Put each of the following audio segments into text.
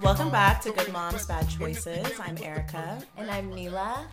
Welcome back to Good Moms Bad Choices. I'm Erica, And I'm Neela.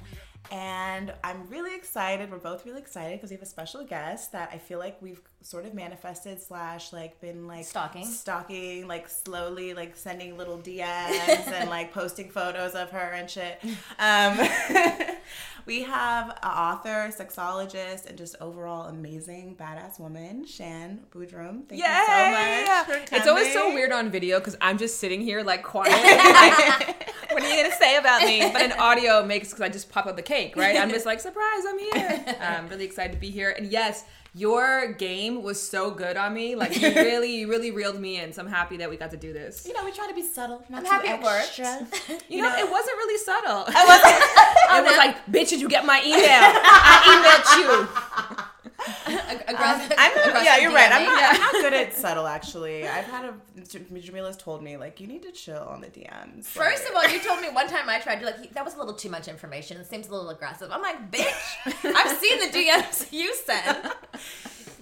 And I'm really excited. We're both really excited because we have a special guest that I feel like we've sort of manifested slash like been like Stalking. stalking, like slowly like sending little DMs and like posting photos of her and shit. Um, we have an author, sexologist, and just overall amazing badass woman, Shan Boodram. Thank you so much. It's always so weird on video because I'm just sitting here like quiet. like, what are you gonna say about me? But in audio makes because I just pop out the cake, right? I'm just like surprise, I'm here. I'm um, really excited to be here. And yes, your game was so good on me. Like you really, you really reeled me in. So I'm happy that we got to do this. You know, we try to be subtle. Not I'm too happy it worked. extra. You know, it wasn't really subtle. I it was oh, like, bitch, did you get my email? I emailed you. Aggressive. Um, I'm not, aggressive yeah, you're right. I'm DMing. not, I'm not good at subtle, actually. I've had a, Jamila's told me, like, you need to chill on the DMs. First Like, of all, you told me one time I tried to like that was a little too much information. It seems a little aggressive. I'm like, bitch, I've seen the DMs you sent.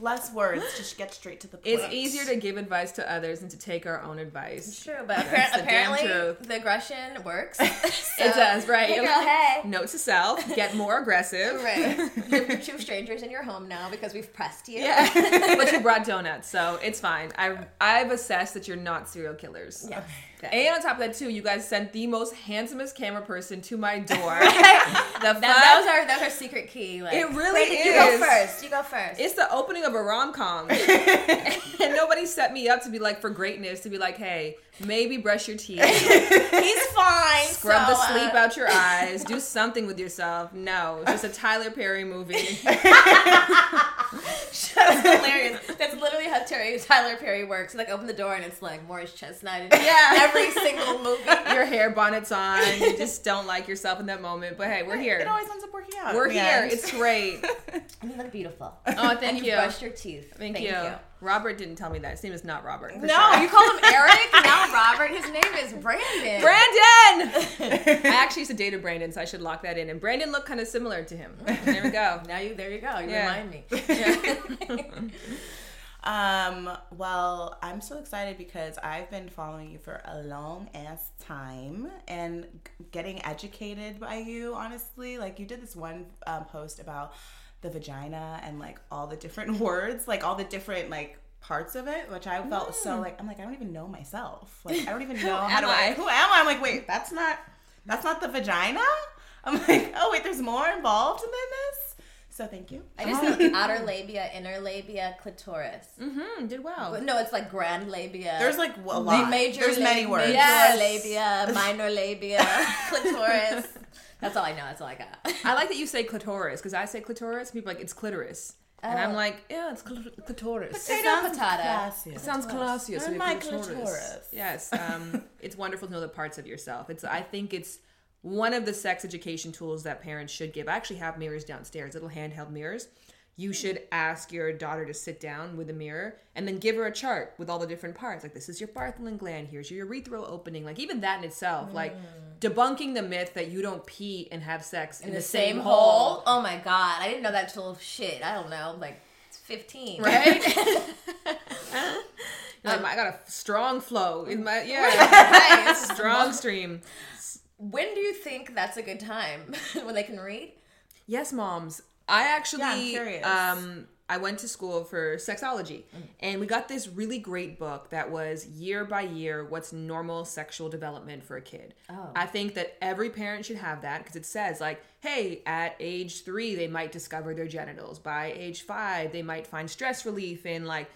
less words, just get straight to the point. It's easier to give advice to others than to take our own advice. True, but That's appar- the damn apparently the aggression works. It does, right? Hey, girl, hey. Note to self: get more aggressive. Right. You're two strangers in your home now because we've pressed you. Yeah, but you brought donuts, so it's fine. I I've assessed that you're not serial killers. Yeah. And on top of that, too, you guys sent the most handsomest camera person to my door. the That, that was our that was our secret key. Like, It really Wait, You go first. You go first. It's the opening of a rom com, and nobody set me up to be like for greatness. To be like, hey, maybe brush your teeth, He's fine. scrub so, the sleep uh, out your eyes, do something with yourself. No, just a Tyler Perry movie. That's hilarious. That's literally how Terry Tyler Perry works. Like open the door and it's like Morris Chestnut. Yeah. Every single movie. Your hair bonnet's on. You just don't like yourself in that moment. But hey, we're here. It always ends up working out. We're in here. It's great. You look beautiful. Oh, thank and you. you brushed your teeth. Thank, you. Robert didn't tell me that. His name is not Robert. No, sure. you call him Eric. Now Robert. His name is Brandon. Brandon! I actually used to date a Brandon, so I should lock that in. And Brandon looked kind of similar to him. There we go. Now you. There you go. You Yeah. remind me. Um, well, I'm so excited because I've been following you for a long ass time and getting educated by you, honestly. Like, you did this one um, post about the vagina and like all the different words, like all the different, like, parts of it, which I felt so like, I'm like, I don't even know myself. Like, I don't even know how do I, I? who am I? I'm like, wait, that's not, that's not the vagina? I'm like, oh, wait, there's more involved than this? So thank you. I just know outer labia, inner labia, clitoris. Mm-hmm, did well. No, it's like grand labia. There's like a The lot. major There's la- many words. Major Yes. labia, minor labia, clitoris. That's all I know. That's all I got. I like that you say clitoris because I say clitoris. People are like it's clitoris, and I'm Oh. like, yeah, it's cl- clitoris. Potato, sounds potato. It sounds classy. so my clitoris. clitoris. Yes, um, it's wonderful to know the parts of yourself. It's I think it's one of the sex education tools that parents should give. I actually have mirrors downstairs, little handheld mirrors. You hmm. should ask your daughter to sit down with a mirror and then give her a chart with all the different parts. Like this is your Bartholin gland, here's your urethral opening. Like even that in itself, like hmm. debunking the myth that you don't pee and have sex in, in the, the same hole. Oh my god, I didn't know that till shit. I don't know, like fifteen. Right? Like, um, I got a strong flow in my yeah, Right, strong stream. When do you think that's a good time when they can read? Yes, moms. I actually Yeah, I'm curious. um I went to school for sexology and we got this really great book that was year by year what's normal sexual development for a kid. Oh. I think that every parent should have that because it says like, hey, at age 3 they might discover their genitals. By age 5 they might find stress relief in like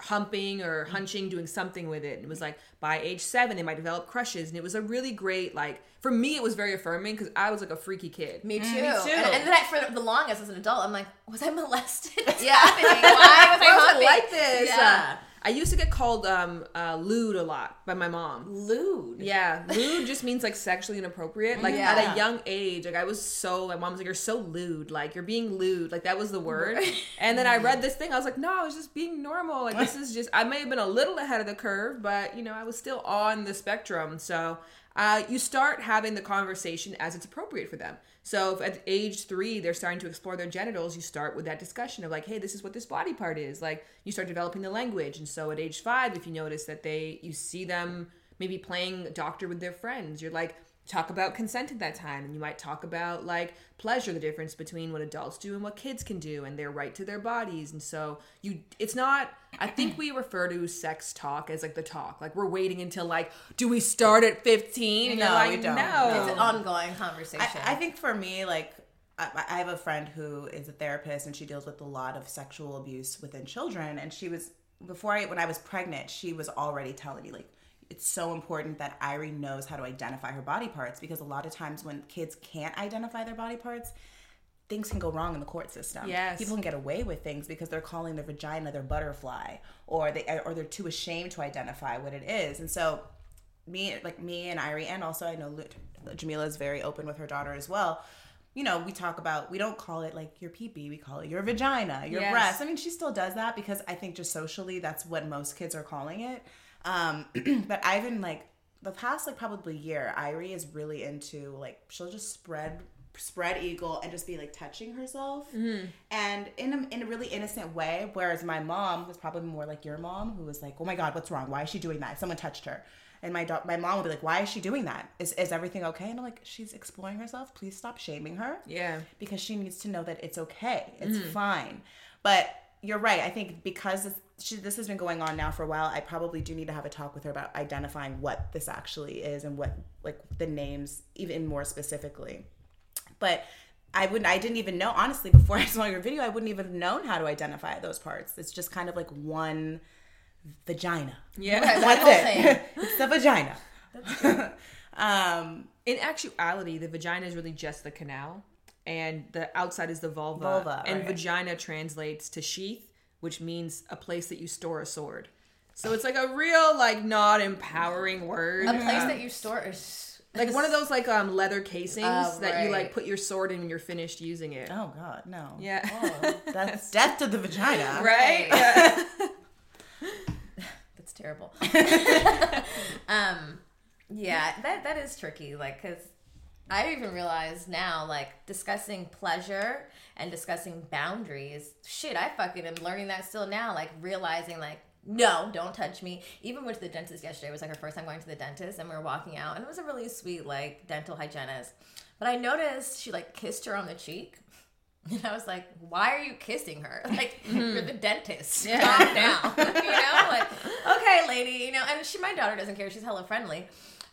humping or mm. hunching doing something with it. And it was like by age 7 they might develop crushes and it was a really great like for me it was very affirming cuz I was like a freaky kid. Me mm, too. Me too. And, and then I, for the longest as an adult, I'm like, was I molested? What's happening? Why was I Why was I humping? like this? Yeah. I used to get called um, uh, lewd a lot by my mom. Lewd. Yeah, lewd just means like sexually inappropriate. Like Yeah. at a young age, like I was so my mom was like, "You're so lewd. Like you're being lewd. Like that was the word." And then I read this thing. I was like, "No, I was just being normal. Like this is just. I may have been a little ahead of the curve, but you know, I was still on the spectrum." So uh, you start having the conversation as it's appropriate for them. So if at age three they're starting to explore their genitals, you start with that discussion of like, "Hey, this is what this body part is." Like you start developing the language. And so at age five, if you notice that they, you see them maybe playing doctor with their friends. You're like, talk about consent at that time. And you might talk about like pleasure, the difference between what adults do and what kids can do and their right to their bodies. And so you, it's not, I think we refer to sex talk as like the talk. Like we're waiting until like, do we start at 15? No, like, we don't. no. It's an ongoing conversation. I, I think for me, like, I, I have a friend who is a therapist and she deals with a lot of sexual abuse within children. And she was, before I, when I was pregnant, she was already telling me, like, it's so important that Irie knows how to identify her body parts because a lot of times when kids can't identify their body parts, things can go wrong in the court system. Yes. People can get away with things because they're calling their vagina their butterfly or they or they're too ashamed to identify what it is. And so me like me and Irie and also I know Jamila is very open with her daughter as well. You know, we talk about we don't call it like your peepee, we call it your vagina, your Yes. breast. I mean, she still does that because I think just socially that's what most kids are calling it. Um, but I've been like the past like probably year, Irie is really into like she'll just spread spread eagle and just be like touching herself. And in a, in a really innocent way whereas my mom was probably more like your mom who was like oh my god what's wrong? Why is she doing that? Someone touched her. And my do- my mom would be like why is she doing that? Is, is everything okay? And i'm like she's exploring herself. Please stop shaming her. Yeah. because she needs to know that it's okay. It's fine. But you're right. I think because this, she, this has been going on now for a while i probably do need to have a talk with her about identifying what this actually is and what like the names even more specifically but I wouldn't I didn't even know honestly before I saw your video I wouldn't even have known how to identify those parts. It's just kind of like one vagina. Yeah. That's it. it's the vagina. um In actuality, the vagina is really just the canal, and the outside is the vulva. Vulva, and right. vagina translates to sheath, which means a place that you store a sword. So it's like a real, like, not empowering word. a place that you store is like one of those like um leather casings Oh, that you like put your sword in when you're finished using it. oh god, no. Yeah. That's death to the vagina. right? Right. Yeah. That's terrible. um, yeah, that that is tricky. Like, cause I even realize now, like discussing pleasure and discussing boundaries. Shit, I fucking am learning that still now. Like realizing, like, no, don't touch me. Even went to the dentist yesterday. It was like her first time going to the dentist, and we were walking out, and it was a really sweet like dental hygienist. But I noticed she like kissed her on the cheek. And I was like, why are you kissing her? Like, hmm. you're the dentist. Calm down. you know? Like, okay, lady, you know, and she, my daughter doesn't care. She's hella friendly.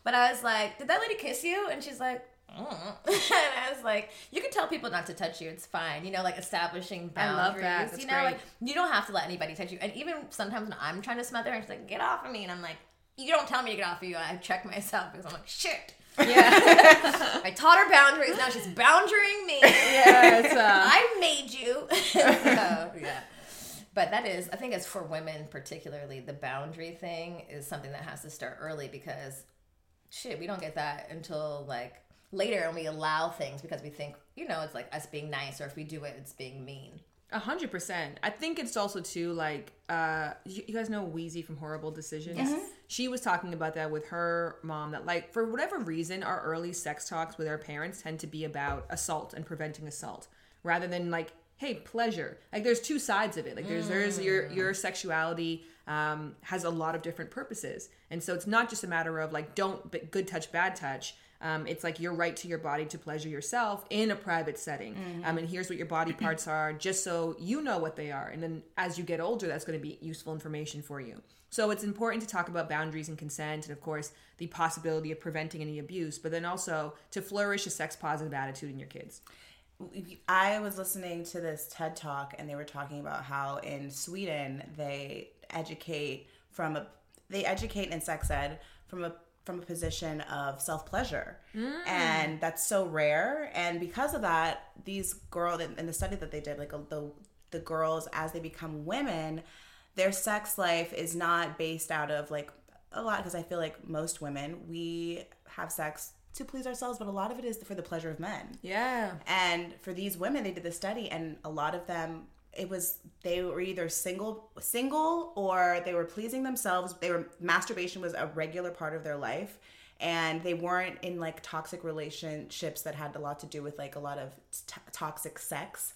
But I was like, did that lady kiss you? And she's like, mm. and I was like, you can tell people not to touch you. It's fine. You know, like establishing I love boundaries. that. That's you know, great. like you don't have to let anybody touch you. And even sometimes when I'm trying to smother her, and she's like, get off of me. And I'm like, you don't tell me to get off of you. I check myself because I'm like, shit. Yeah. I taught her boundaries. Now she's boundarying me. yeah. Uh, I made you. so, yeah. But that is, I think, as for women particularly, the boundary thing is something that has to start early because, shit, we don't get that until like later, and we allow things because we think, you know, it's like us being nice, or if we do it, it's being mean. A hundred percent. I think it's also too like uh you, you guys know Weezy from Horrible Decisions. She was talking about that with her mom that like for whatever reason our early sex talks with our parents tend to be about assault and preventing assault rather than like hey pleasure. Like there's two sides of it. Like there's there's your your sexuality um has a lot of different purposes. And so it's not just a matter of like don't but good touch bad touch. Um, it's like your right to your body to pleasure yourself in a private setting. Um, and here's what your body parts are, just so you know what they are. And then as you get older, that's going to be useful information for you. So it's important to talk about boundaries and consent, and of course, the possibility of preventing any abuse, but then also to flourish a sex positive attitude in your kids. I was listening to this TED talk and they were talking about how in Sweden they educate from a they educate in sex ed from a from a position of self pleasure, mm. and that's so rare. And because of that, these girls in the study that they did, like uh, the the girls as they become women, their sex life is not based out of like a lot because I feel like most women we have sex to please ourselves, but a lot of it is for the pleasure of men. Yeah. And for these women, they did the study, and a lot of them, it was they were either single, single, or they were pleasing themselves. They were masturbation was a regular part of their life, and they weren't in like toxic relationships that had a lot to do with like a lot of t- toxic sex.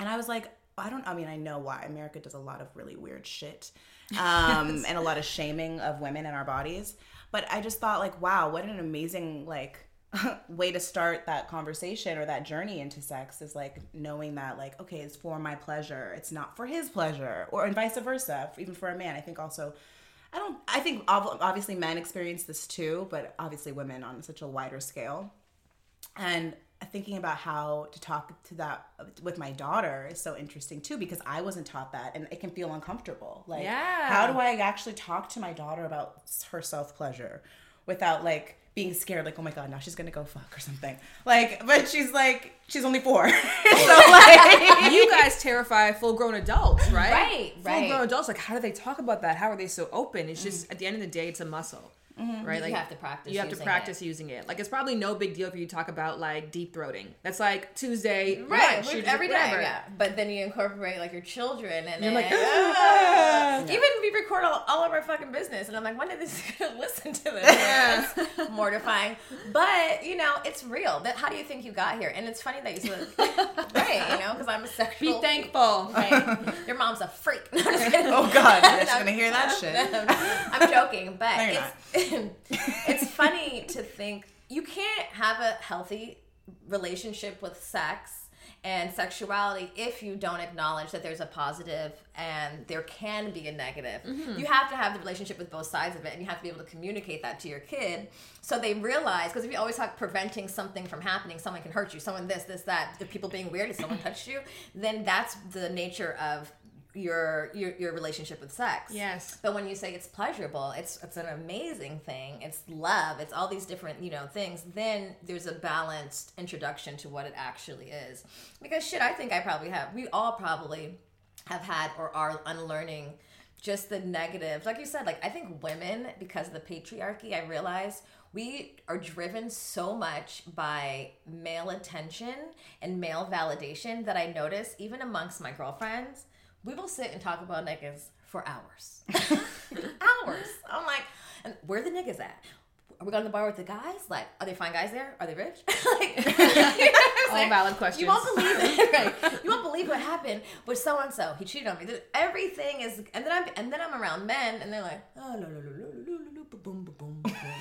And I was like, I don't. I mean, I know why America does a lot of really weird shit, um, and a lot of shaming of women and our bodies. But I just thought, like, wow, what an amazing like way to start that conversation or that journey into sex is like knowing that, like, okay, it's for my pleasure, it's not for his pleasure, or and vice versa. Even for a man, I think also. I don't. I think obviously men experience this too, but obviously women on such a wider scale and thinking about how to talk to that with my daughter is so interesting too because I wasn't taught that and it can feel uncomfortable. Like, Yeah. how do I actually talk to my daughter about her self pleasure without like being scared? Like, oh my god, now she's gonna go fuck or something. Like, but she's like, she's only four, so like, you guys terrify full grown adults, right? Right, Full right. grown adults, like, how do they talk about that? How are they so open? It's mm. just, at the end of the day, it's a muscle. Right, You like have to practice You have to practice using it. Like it's probably no big deal for you to talk about like deep throating. That's like Tuesday Right, lunch, every day, yeah. But then you incorporate like your children, and You're like, Ah. even we record all, all of our fucking business, and I'm like, when did this listen to this? Yeah. It's mortifying, but you know, it's real. That how do you think you got here? And it's funny that you said, right? You know, because I'm a sexual. Be thankful. Right? Your mom's a freak. I'm just oh god, she's gonna hear that shit. I'm joking, but it's, it's funny to think you can't have a healthy relationship with sex and sexuality if you don't acknowledge that there's a positive and there can be a negative. Mm-hmm. You have to have the relationship with both sides of it and you have to be able to communicate that to your kid so they realize because if you always talk preventing something from happening, someone can hurt you, someone this, this, that, the people being weird, if someone touched you, then that's the nature of your your your relationship with sex. Yes. But when you say it's pleasurable, it's it's an amazing thing. It's love. It's all these different you know things. Then there's a balanced introduction to what it actually is. Because shit, I think I probably have. We all probably have had or are unlearning just the negative. Like you said, like I think women because of the patriarchy, I realize we are driven so much by male attention and male validation that I notice even amongst my girlfriends, we will sit and talk about niggas for hours. hours. I'm like, and where the niggas at? Are we going to the bar with the guys? Like, are they fine guys there? Are they rich? like, you know All valid questions. You won't believe it, right? You won't believe what happened with so and so. He cheated on me. Everything is, and then I'm, and then I'm around men, and they're like, oh, no, no, no, no, no, no, boom, boom, boom, boom.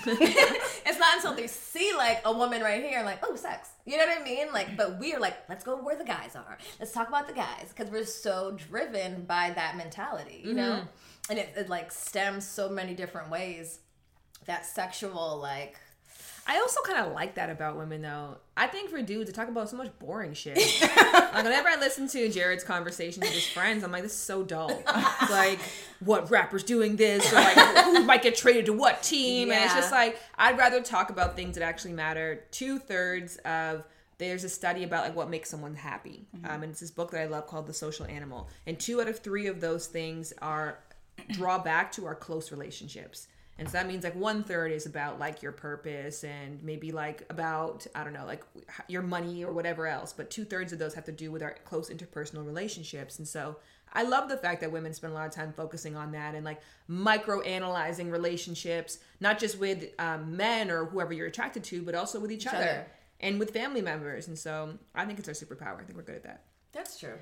It's not until they see like a woman right here, like, oh, sex. You know what I mean? Like, but we are like, let's go where the guys are. Let's talk about the guys because we're so driven by that mentality, you know? Mm-hmm. And it, it like stems so many different ways. That sexual, like, I also kind of like that about women, though. I think for dudes, they talk about so much boring shit. like whenever I listen to Jared's conversations with his friends, I'm like, this is so dull. It's like, what rappers doing this, or like who might get traded to what team, and it's just like I'd rather talk about things that actually matter. Two thirds of there's a study about like what makes someone happy, um, and it's this book that I love called The Social Animal, and two out of three of those things are draw back to our close relationships. And so that means like one third is about like your purpose and maybe like about, I don't know, like your money or whatever else. But two thirds of those have to do with our close interpersonal relationships. And so I love the fact that women spend a lot of time focusing on that and like micro analyzing relationships, not just with um, men or whoever you're attracted to, but also with each, other. other. and with family members. And so I think it's our superpower. I think we're good at that. that's true.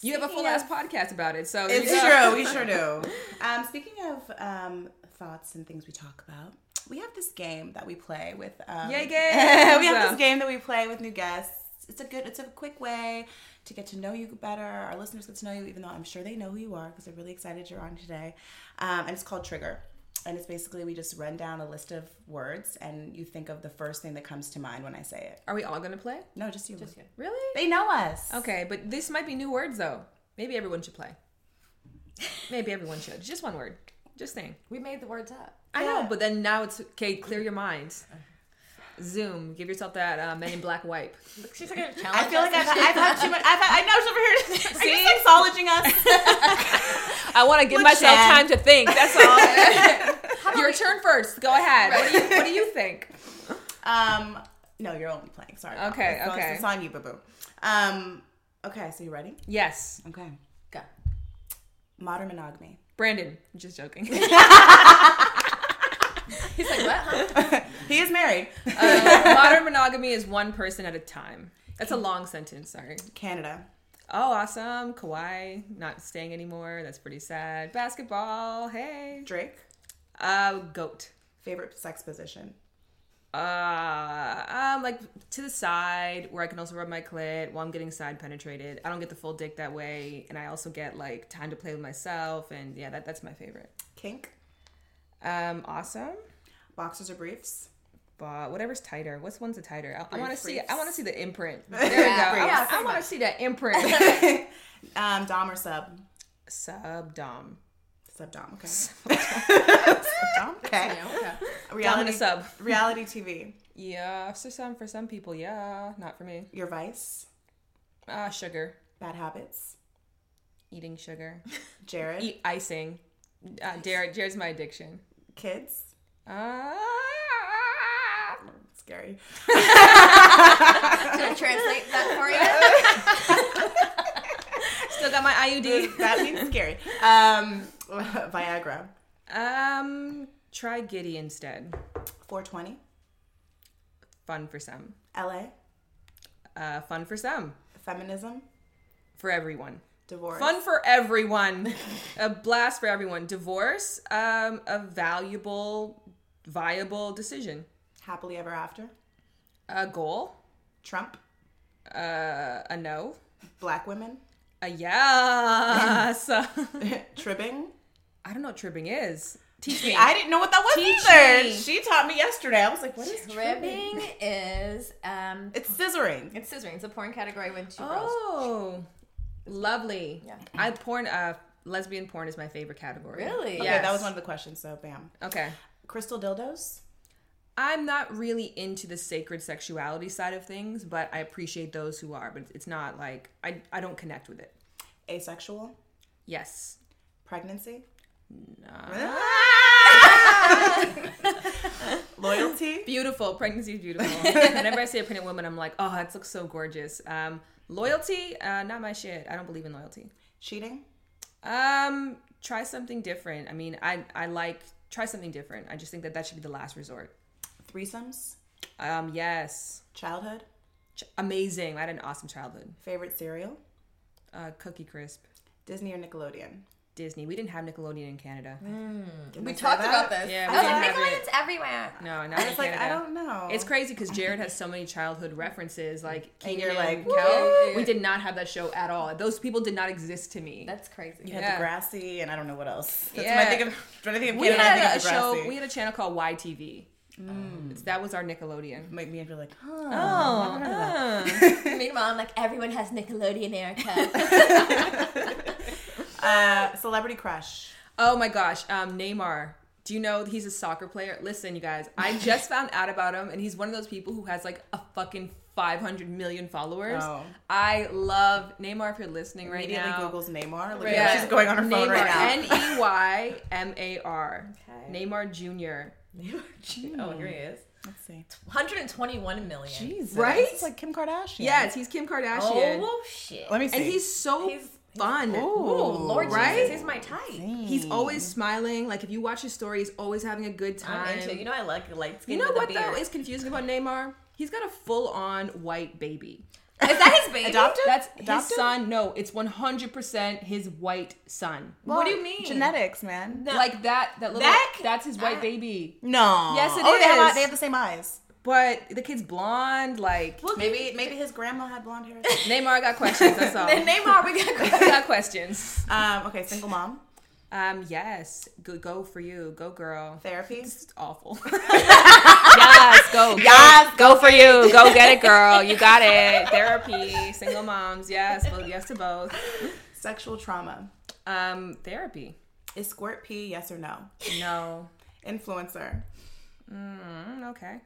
You have a full ass podcast about it. So It's true. We sure do. Um, speaking of um, thoughts and things we talk about, we have this game that we play with. Um, Yay, we have this game that we play with new guests. It's a good. It's a quick way to get to know you better. Our listeners get to know you, even though I'm sure they know who you are because they're really excited you're on today. Um, and it's called Trigger. And it's basically we just run down a list of words, and you think of the first thing that comes to mind when I say it. Are we all going to play? No, just you. you. Really? They know us. Okay, but this might be new words though. Maybe everyone should play. Maybe everyone should. Just one word. Just saying. We made the words up. I know, but then now it's okay. Clear your mind. Zoom. Give yourself that uh, Men in Black wipe. She's like a challenge. I feel like I've, I've had too much. I've had, I know she's over here. Are you See? sexologing us? I want to give Look, myself Shan. time to think. That's all. Your turn first. Go ahead. What do you What do you think? Um, no, you're only playing. Sorry. Okay, It's on- okay. It's on you, boo boo. Um, okay, so you ready? Yes, Okay. Go. Modern monogamy. Brandon. Just joking. He's like, what? Huh? He is married. Uh, modern monogamy is one person at a time. That's a long sentence. Sorry. Canada. Oh, awesome. Kawhi not staying anymore. That's pretty sad. Basketball. Hey. Drake. Uh, goat. Favorite sex position. Uh, um, like to the side where I can also rub my clit while I'm getting side penetrated. I don't get the full dick that way, and I also get like time to play with myself, and yeah, that that's my favorite. Kink. Um, awesome. Boxers or briefs. But whatever's tighter. What's one's the tighter? I, I want to see. I want to see the imprint. There we go. Yeah, I, want, I want to see that imprint. Um, dom or sub. Sub dom. Sub dom. Okay. sub dom. Okay. Yeah, okay. Reality sub. Reality TV. Yeah, for some for some people, yeah, not for me. Your vice. Ah, sugar. Bad habits. Eating sugar. Jared. Eat icing. Uh, Jared, Jared's my addiction. Kids. Ah. Scary. Can I translate that for you? Still got my IUD. that means scary. Um, Viagra. Um, try Giddy instead. 420. Fun for some. LA. Uh, fun for some. Feminism. For everyone. Divorce. Fun for everyone. a blast for everyone. Divorce. Um, a valuable, viable decision. Happily ever after. A goal. Trump. Uh, a no. Black women. A yes. Tribbing. I don't know what tripping is. Teach me. I didn't know what that was Teach either. me. She taught me yesterday. I was like, what is tribbing? Ribbing is um, It's scissoring. it's scissoring. It's a porn category with two girls. Oh, lovely. Yeah. I porn. Uh, lesbian porn is my favorite category. Really? Okay, Yes. that was one of the questions, so bam. Okay. Crystal dildos. I'm not really into the sacred sexuality side of things, but I appreciate those who are. But it's not like I. I don't connect with it. Asexual. Yes. Pregnancy. No. Loyalty. Beautiful. Pregnancy is beautiful. Whenever I see a pregnant woman, I'm like, oh, that looks so gorgeous. Um, loyalty, uh, not my shit. I don't believe in loyalty. Cheating. Um, try something different. I mean, I I like try something different. I just think that that should be the last resort. Threesomes. Um, yes, Childhood. Ch- amazing. I had an awesome childhood. Favorite cereal. Uh, Cookie Crisp, Disney or Nickelodeon. Disney. We didn't have Nickelodeon in Canada. Didn't We talked that? about this. Yeah, I we was didn't like, have it. Nickelodeon's everywhere. No, not I in was like, Canada. I don't know. It's crazy because Jared has so many childhood references, like And Keenan you're and like, Kel. We did not have that show at all. Those people did not exist to me. That's crazy. You had Yeah. Degrassi, and I don't know what else. That's Yeah. when I think of when I think of we Canada, I had a think of show. We had a channel called YTV. It's- That was our Nickelodeon. Make me feel like, huh. Oh, uh. Meanwhile, I'm like, everyone has Nickelodeon, Erica. Uh, celebrity crush. Oh my gosh, um, Neymar. Do you know he's a soccer player? Listen, you guys, I just found out about him, and he's one of those people who has like a fucking 500 million followers. Oh. I love Neymar. If you're listening right Immediately now, Google's Neymar. Look Yeah. She's going on her phone right now. N E Y M A R. Neymar Jr. Neymar Jr. Oh, here he is. Let's see. 121 million. Jesus. Right? It's like Kim Kardashian. Yes, he's Kim Kardashian, Oh, shit. Let me see. and he's so He's- fun. Oh, Ooh, Lord right? Jesus, he's my type. He's always smiling. Like if you watch his story, he's always having a good time. I'm into. You know, I like light skin. You know what though is confusing about Neymar? He's got a full-on white baby. Is that his baby? Adopted? That's his son. No, it's 100% his white son. What do you mean? Genetics, man. No. Like that that little That c- that's his white that- baby. No. Yes, it oh, They have, they have the same eyes. But the kid's blonde like Maybe maybe his grandma had blonde hair. Neymar got questions, that's all. Then Neymar, we got. I got questions. um, okay, single mom. Um yes, go, go for you. Go girl. Therapy. It's awful. yes, go. Yes, go for you. Go get it, girl. You got it. Therapy, single moms. Yes, both. Yes to both. Sexual trauma. Um, therapy. Is squirt pee yes or no? No. Influencer. Mm, okay.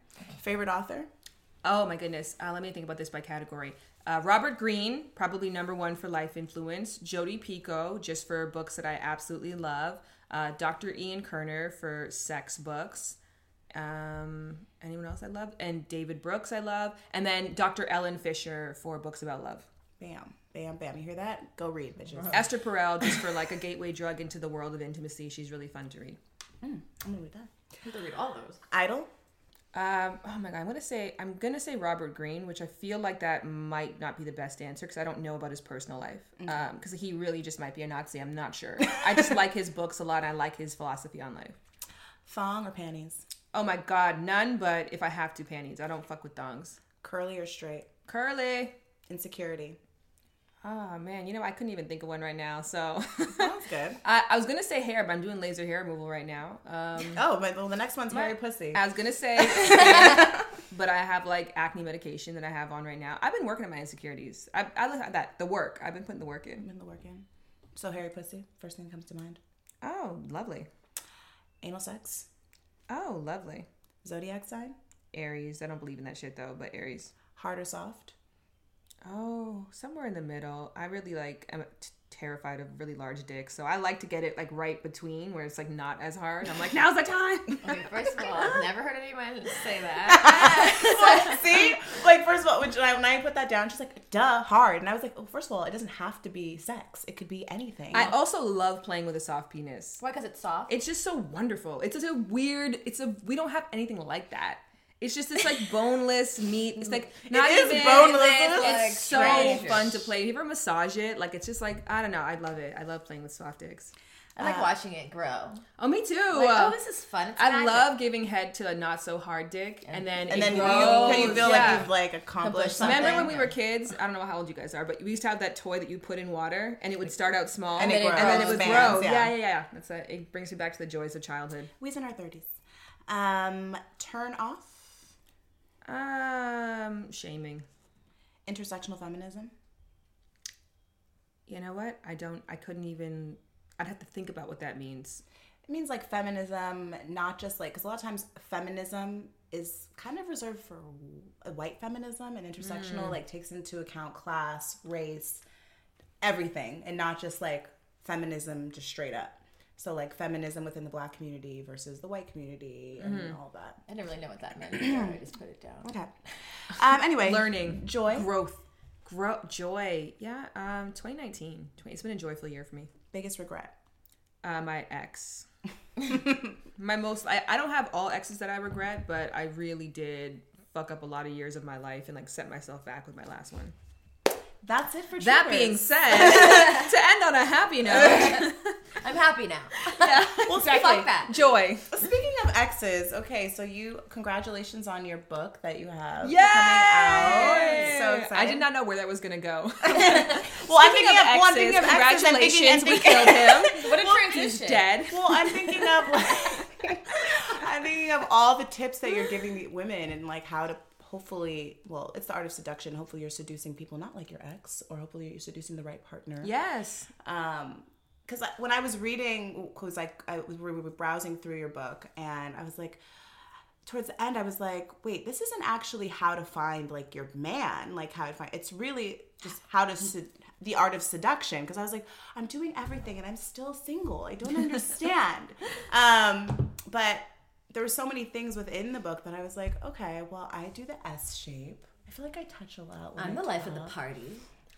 Favorite author? Oh my goodness. Uh, let me think about this by category. Uh, Robert Greene, probably number one for life influence. Jodi Picoult, just for books that I absolutely love. Uh, Dr. Ian Kerner for sex books. Um, anyone else I love? And David Brooks I love. And then Dr. Helen Fisher for books about love. Bam, bam, bam. You hear that? Go read, bitches. Esther Perel, just for like a gateway drug into the world of intimacy. She's really fun to read. I'm gonna read that. You have to read all those. Idol. Um, oh my god, I'm gonna say I'm gonna say Robert Greene, which I feel like that might not be the best answer because I don't know about his personal life. Um, because he really just might be a Nazi. I'm not sure. I just like his books a lot. and I like his philosophy on life. Thong or panties? Oh my god, none. But if I have to, panties. I don't fuck with thongs. Curly or straight? Curly. Insecurity. Oh man, you know I couldn't even think of one right now. So Sounds good. I, I was gonna say hair, but I'm doing laser hair removal right now. Um, Oh, but well, the next one's hairy pussy. I was gonna say, but I have like acne medication that I have on right now. I've been working on my insecurities. I, I look at that the work. I've been putting the work in. in the work in. So hairy pussy. First thing that comes to mind. Oh, lovely. Anal sex. Oh, lovely. Zodiac sign. Aries. I don't believe in that shit though, but Aries. Hard or soft. Oh, somewhere in the middle. I really like. I'm t- terrified of really large dicks, so I like to get it like right between where it's like not as hard. I'm like, now's the time. Okay, first of all, I've never heard anyone say that. See, like first of all, when I, when I put that down, she's like, "Duh, hard," and I was like, "Oh, first of all, it doesn't have to be sex. It could be anything." I also love playing with a soft penis. Why? Because it's soft. It's just so wonderful. It's just a weird. It's a. We don't have anything like that. It's just this like boneless meat. It's like not is even boneless. It's Like, so strange. fun to play. If you ever massage it, like it's just like I don't know. I love it. I love playing with soft dicks. I like watching it grow. Oh, me too. Like, Uh, oh, this is fun. It's I magic. love giving head to a not so hard dick, and then and it then you, grows. you, you feel Yeah. like you've like accomplished Accomplished something. Remember when we were kids? I don't know how old you guys are, but we used to have that toy that you put in water, and it would start out small, And it and then it would expands, grow. yeah. Yeah, yeah, yeah. That's a, it brings me back to the joys of childhood. We's in our thirties. Um, turn off. Um, shaming. Intersectional feminism. You know what? I don't. I couldn't even. I'd have to think about what that means. It means like feminism, not just like because a lot of times feminism is kind of reserved for white feminism, and intersectional like takes into account class, race, everything, and not just like feminism just straight up. So like feminism within the black community versus the white community and all that. I didn't really know what that meant. I just put it down. Okay. Um. Anyway, Learning, joy, growth, grow, joy. Yeah. Um, 2019. 20, it's been a joyful year for me. biggest regret. Uh, my ex. my most. I, I don't have all exes that I regret, but I really did fuck up a lot of years of my life and like set myself back with my last one. That's it for That Troopers. being said, to end on a happy note, I'm happy now. well, Fuck that. joy. Speaking of exes, okay, so you congratulations on your book that you have Yay! coming out. So excited! I did not know where that was gonna go. Well, I'm thinking of of, well, I'm exes, thinking of exes. I'm thinking, congratulations, I'm we killed him. What a He's transition. dead. well, I'm thinking of like, I'm thinking of all the tips that you're giving the women and like how to hopefully, well, it's the art of seduction. Hopefully, you're seducing people not like your ex, or hopefully you're seducing the right partner. Yes. um because when i was reading because like i was we were browsing through your book and i was like towards the end i was like wait this isn't actually how to find like your man like how to find it's really just how to sed- the art of seduction because i was like i'm doing everything and i'm still single i don't understand um but there were so many things within the book that i was like okay well i do the s shape i feel like i touch a lot I'm I the life of the party.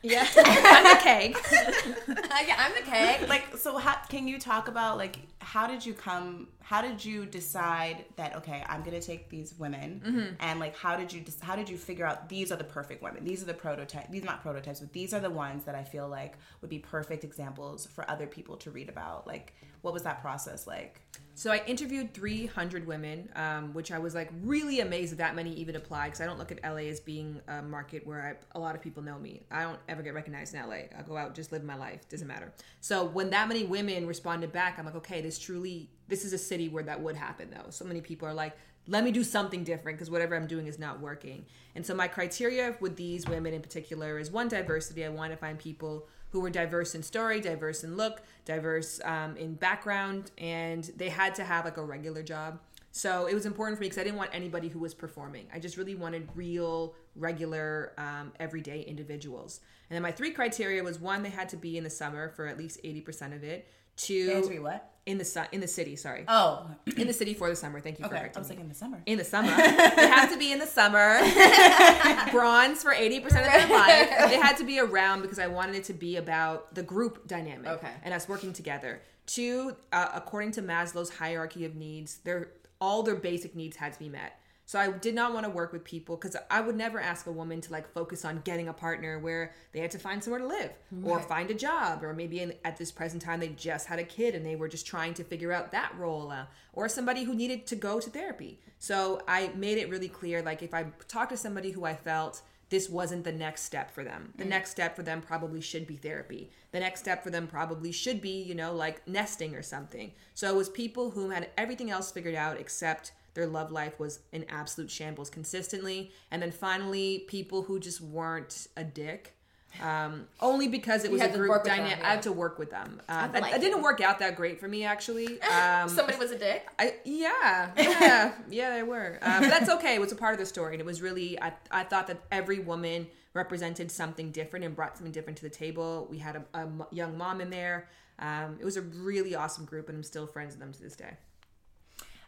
Yeah. I'm a keg. yeah, I'm the keg. like so how, can you talk about like how did you come how did you decide that okay i'm gonna take these women mm-hmm. and like how did you dis- how did you figure out these are the perfect women these are the prototype these are not prototypes but these are the ones that i feel like would be perfect examples for other people to read about like what was that process like So I interviewed 300 women, um, which I was like really amazed that that many even applied because I don't look at LA as being a market where I, a lot of people know me. I don't ever get recognized in LA. I go out, just live my life, doesn't matter. So when that many women responded back, I'm like, okay, this truly, this is a city where that would happen though. So many people are like, let me do something different because whatever I'm doing is not working. And so my criteria with these women in particular is one, diversity. I want to find people who were diverse in story, diverse in look, diverse um, in background, and they had to have like a regular job. So it was important for me because I didn't want anybody who was performing. I just really wanted real, regular, um, everyday individuals. And then my three criteria was one, they had to be in the summer for at least 80% of it. Two, They had to be what? In the sun, in the city. Sorry, Oh, in the city for the summer. Thank you for okay. I correcting was me. like in the summer. In the summer, they have to be in the summer. Bronze for eighty percent of their life. They had to be around because I wanted it to be about the group dynamic Okay. and us working together. Two, uh, according to Maslow's hierarchy of needs, their all their basic needs had to be met. So I did not want to work with people because I would never ask a woman to like focus on getting a partner where they had to find somewhere to live or find a job or maybe in, at this present time they just had a kid and they were just trying to figure out that role uh, or somebody who needed to go to therapy. So I made it really clear like if I talked to somebody who I felt this wasn't the next step for them. The next step for them probably should be therapy. The next step for them probably should be, you know, like nesting or something. So it was people who had everything else figured out except their love life was in absolute shambles consistently. And then finally, people who just weren't a dick. Um, only because it was a group work with them, dynamic. yeah. I had to work with them. Uh, that, like that didn't work out that great for me, actually. Um, Somebody was a dick. I, yeah, yeah, yeah, they were. Uh, but that's okay. It was a part of the story, and it was really. I, I thought that every woman represented something different and brought something different to the table. We had a young mom in there. Um, it was a really awesome group, and I'm still friends with them to this day.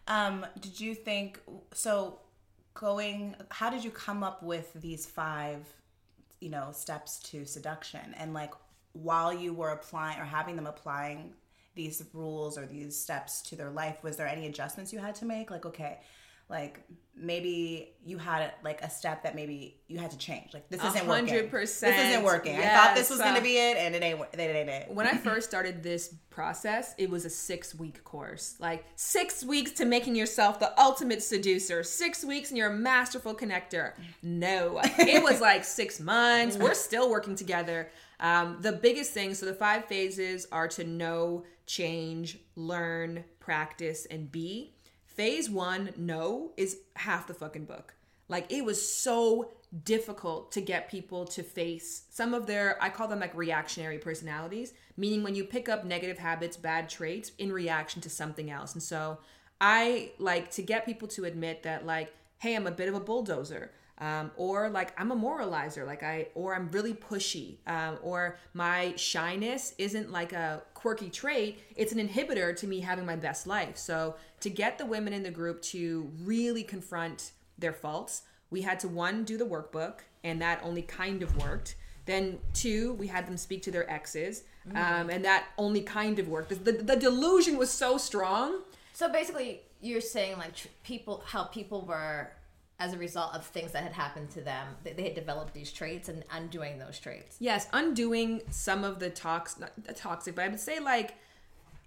Um, did you think so? Going, how did you come up with these five, you know, steps to seduction? And like, while you were applying or having them applying these rules or these steps to their life, was there any adjustments you had to make? Like, okay, like maybe you had like a step that maybe you had to change. Like, this isn't working. 100%. This isn't working. I thought this was gonna be it, and it ain't. It ain't it. When I first started this process, it was a six week course. Like six weeks to making yourself the ultimate seducer, six weeks and you're a masterful connector. No, it was like six months. We're still working together. Um, the biggest thing so, the five phases are to know, change, learn, practice, and be. Phase one, no, is half the fucking book. Like it was so difficult to get people to face some of their, I call them like reactionary personalities, meaning when you pick up negative habits, bad traits in reaction to something else. And so I like to get people to admit that, like, hey, I'm a bit of a bulldozer. Um, or like I'm a moralizer, like I, or I'm really pushy, um, or my shyness isn't like a quirky trait; it's an inhibitor to me having my best life. So to get the women in the group to really confront their faults, we had to one do the workbook, and that only kind of worked. Then two, we had them speak to their exes, um, and that only kind of worked. The, the, the delusion was so strong. So basically, you're saying like tr- people, how people were as a result of things that had happened to them, they, they had developed these traits and undoing those traits. Yes, undoing some of the tox not the toxic, but I would say like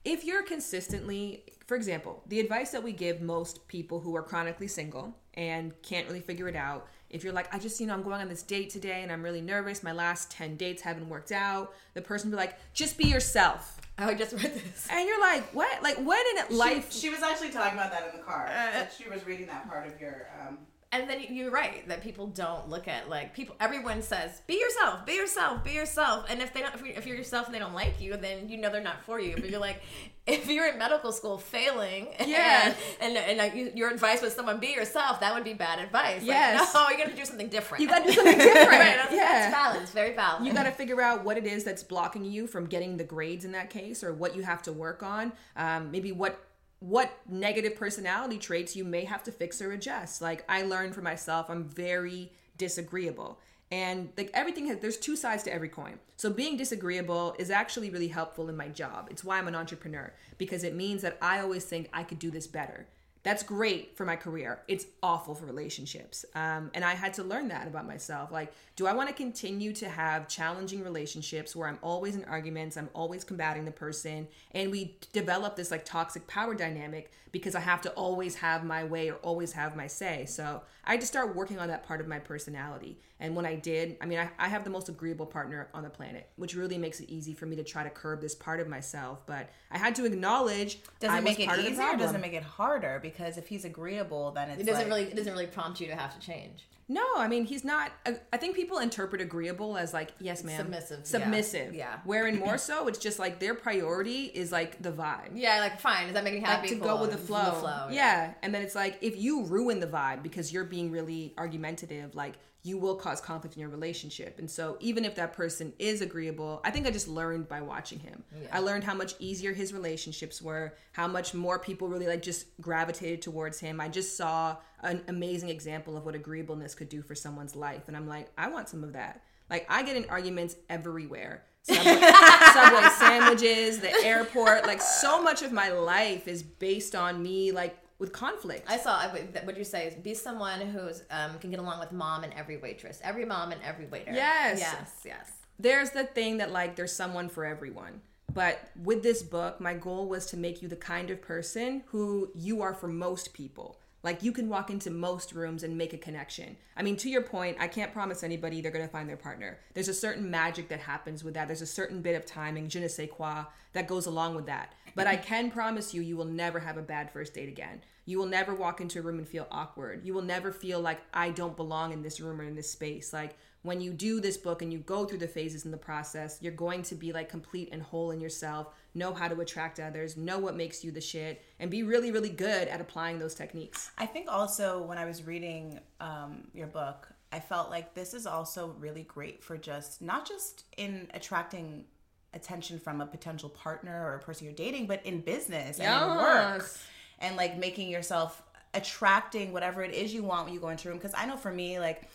if you're consistently, for example, the advice that we give most people who are chronically single and can't really figure it out, if you're like, I just, you know, I'm going on this date today and I'm really nervous, my last 10 dates haven't worked out, the person will be like, just be yourself. I just read this. And you're like, what? Like, when in life? She, she was actually talking about that in the car. That she was reading that part of your. Um, And then you're right that people don't look at like people. Everyone says, "Be yourself, be yourself, be yourself." And if they don't, if you're, yourself and they don't like you, then you know they're not for you. But you're like, if you're in medical school failing, Yeah. and and, and like, you, your advice was someone be yourself, that would be bad advice. Like, Yes. no, you got to do something different. You gotta do something different. right, that's, yeah. that's valid. It's very valid. you got to figure out what it is that's blocking you from getting the grades in that case or what you have to work on um, maybe what what negative personality traits you may have to fix or adjust. Like i learned for myself i'm very disagreeable. And like everything has there's two sides to every coin. So being disagreeable is actually really helpful in my job. It's why i'm an entrepreneur because it means that i always think i could do this better that's great for my career. It's awful for relationships. Um, and I had to learn that about myself. Like, do I want to continue to have challenging relationships where I'm always in arguments, I'm always combating the person, and we develop this like toxic power dynamic because I have to always have my way or always have my say. So I had to start working on that part of my personality. And when I did, I mean, I, I have the most agreeable partner on the planet, which really makes it easy for me to try to curb this part of myself. But I had to acknowledge Does I it was make it part of the easier or does problem. it make it harder? Because if he's agreeable, then it's It doesn't like, really it doesn't really prompt you to have to change. No, I mean he's not. uh, I think people interpret agreeable as like yes, ma'am, Submissive, yeah. submissive. Yeah. Wherein more so, it's just like their priority is like the vibe. Yeah, like fine. Does that make you Like happy? to go Cool. with the flow. yeah. yeah. And then it's like if you ruin the vibe because you're being really argumentative, like you will cause conflict in your relationship. And so even if that person is agreeable, I think I just learned by watching him. I learned how much easier his relationships were, how much more people really like just gravitated towards him. I just saw an amazing example of what agreeableness could do for someone's life. And I'm like, I want some of that. Like I get in arguments everywhere. Subway, Subway sandwiches, the airport, like so much of my life is based on me like with conflict. I saw what you say is be someone who's um, can get along with mom and every waitress, every mom and every waiter. Yes. yes, yes. there's the thing that like there's someone for everyone. But with this book, my goal was to make you the kind of person who you are for most people. Like you can walk into most rooms and make a connection. I mean, to your point, I can't promise anybody they're going to find their partner. There's a certain magic that happens with that. There's a certain bit of timing, je ne sais quoi, that goes along with that. But I can promise you, you will never have a bad first date again. You will never walk into a room and feel awkward. You will never feel like I don't belong in this room or in this space. Like when you do this book and you go through the phases in the process, you're going to be like complete and whole in yourself, know how to attract others, know what makes you the shit, and be really, really good at applying those techniques. I think also when I was reading um, your book, I felt like this is also really great for just not just in attracting attention from a potential partner or a person you're dating, but in business and in work Yes. And like making yourself attracting whatever it is you want when you go into a room. Because I know for me, like,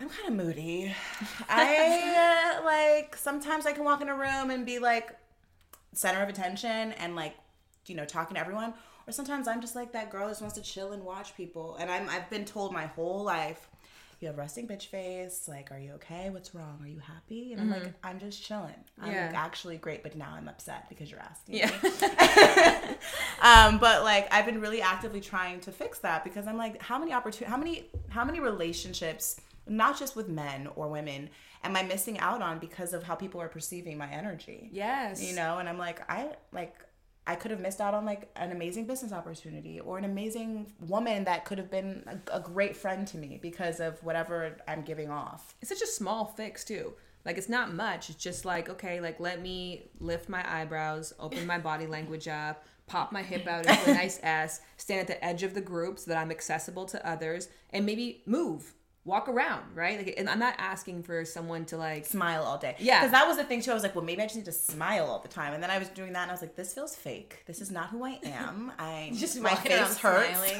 I'm kind of moody. I uh, like sometimes I can walk in a room and be like center of attention and like you know talking to everyone or sometimes i'm just like that girl that just wants to chill and watch people and i'm i've been told my whole life you have resting bitch face like are you okay? What's wrong? Are you happy? And i'm like i'm just chilling. I'm Yeah. actually great but now i'm upset because you're asking Yeah. me. Um but like i've been really actively trying to fix that because i'm like how many opportunities how many how many relationships not just with men or women am i missing out on because of how people are perceiving my energy? Yes. you know and i'm like i like i could have missed out on like an amazing business opportunity or an amazing woman that could have been a, a great friend to me because of whatever i'm giving off. It's such a small fix too. Like it's not much. It's just like okay like let me lift my eyebrows open my body language up pop my hip out into a nice s stand at the edge of the group so that i'm accessible to others and maybe move walk around right? Like and i'm not asking for someone to like smile all day. Yeah. because that was the thing too. I was like well maybe i just need to smile all the time. And then i was doing that and i was like this feels fake. This is not who i am. I Just my face hurts.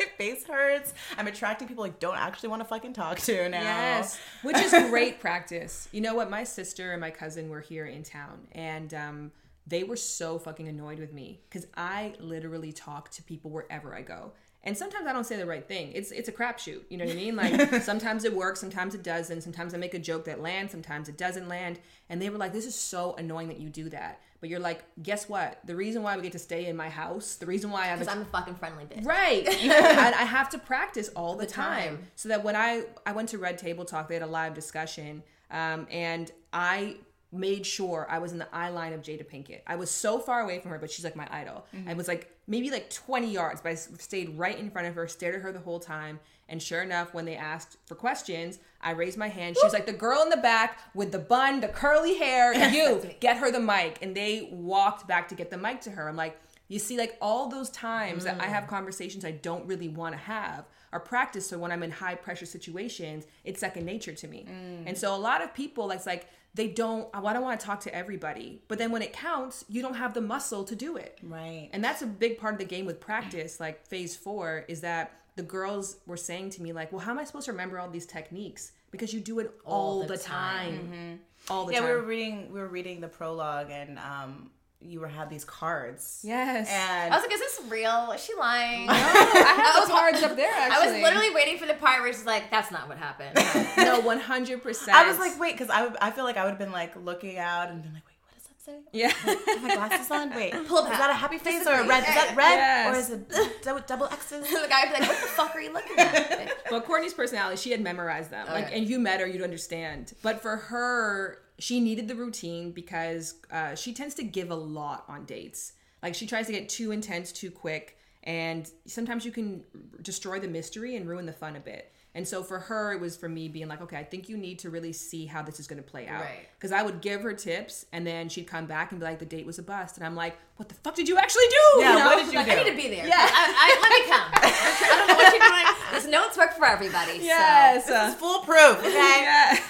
my face hurts. I'm attracting people i don't actually want to fucking talk to now. Yes, which is great practice. You know what? My sister and my cousin were here in town, and um, they were so fucking annoyed with me because I literally talk to people wherever I go. And sometimes I don't say the right thing. It's it's a crapshoot. You know what I mean? Like sometimes it works, sometimes it doesn't. Sometimes I make a joke that lands, sometimes it doesn't land. And they were like, "This is so annoying that you do that." But you're like, guess what? The reason why we get to stay in my house, the reason why I a Because I'm a fucking friendly bitch. Right. and I have to practice all the, The time. time. So that when I I went to Red Table Talk, they had a live discussion, um, and I made sure I was in the eye line of Jada Pinkett. I was so far away from her, but she's like my idol. I was like maybe like 20 yards, but I stayed right in front of her, stared at her the whole time. And sure enough, when they asked for questions, I raised my hand. She was like, the girl in the back with the bun, the curly hair, you get her the mic. And they walked back to get the mic to her. I'm like, you see, like all those times that I mm. have conversations I don't really want to have are practiced. So when I'm in high pressure situations, it's second nature to me. Mm. And so a lot of people, it's like they don't. I don't want to talk to everybody, but then when it counts, you don't have the muscle to do it. right And that's a big part of the game with practice. Like phase four is that the girls were saying to me, like, "Well, how am I supposed to remember all these techniques? Because you do it all, the, the time, all the yeah time." Yeah we were reading we were reading the prologue and um you were had these cards yes. and I was like, is this real? Is she lying? I have those cards up there. Actually. I was literally waiting for the part where she's like, that's not what happened. no, one hundred percent. I was like, wait, because I, I feel like I would have been like looking out and been like, wait, what does that say? Yeah. Have my glasses on? Wait, Pull is that a happy face or a red? Is that red Yes. or is it double, double X's? the guy would be like, "What the fuck are you looking at?" But Courtney's personality, she had memorized them. Oh, like, and you met her, you'd understand. But for her, she needed the routine because uh, she tends to give a lot on dates. Like, she tries to get too intense too quick, and sometimes you can destroy the mystery and ruin the fun a bit. And so for her, it was for me being like, okay, I think you need to really see how this is going to play out. Right. Because I would give her tips, and then she'd come back and be like, the date was a bust, and I'm like, what the fuck did you actually do? Yeah, You know? what did you Like, do? I need to be there. Yeah. I, I, let me come. I don't know what you're doing. Those notes work for everybody. Yes. So. This is foolproof. Okay.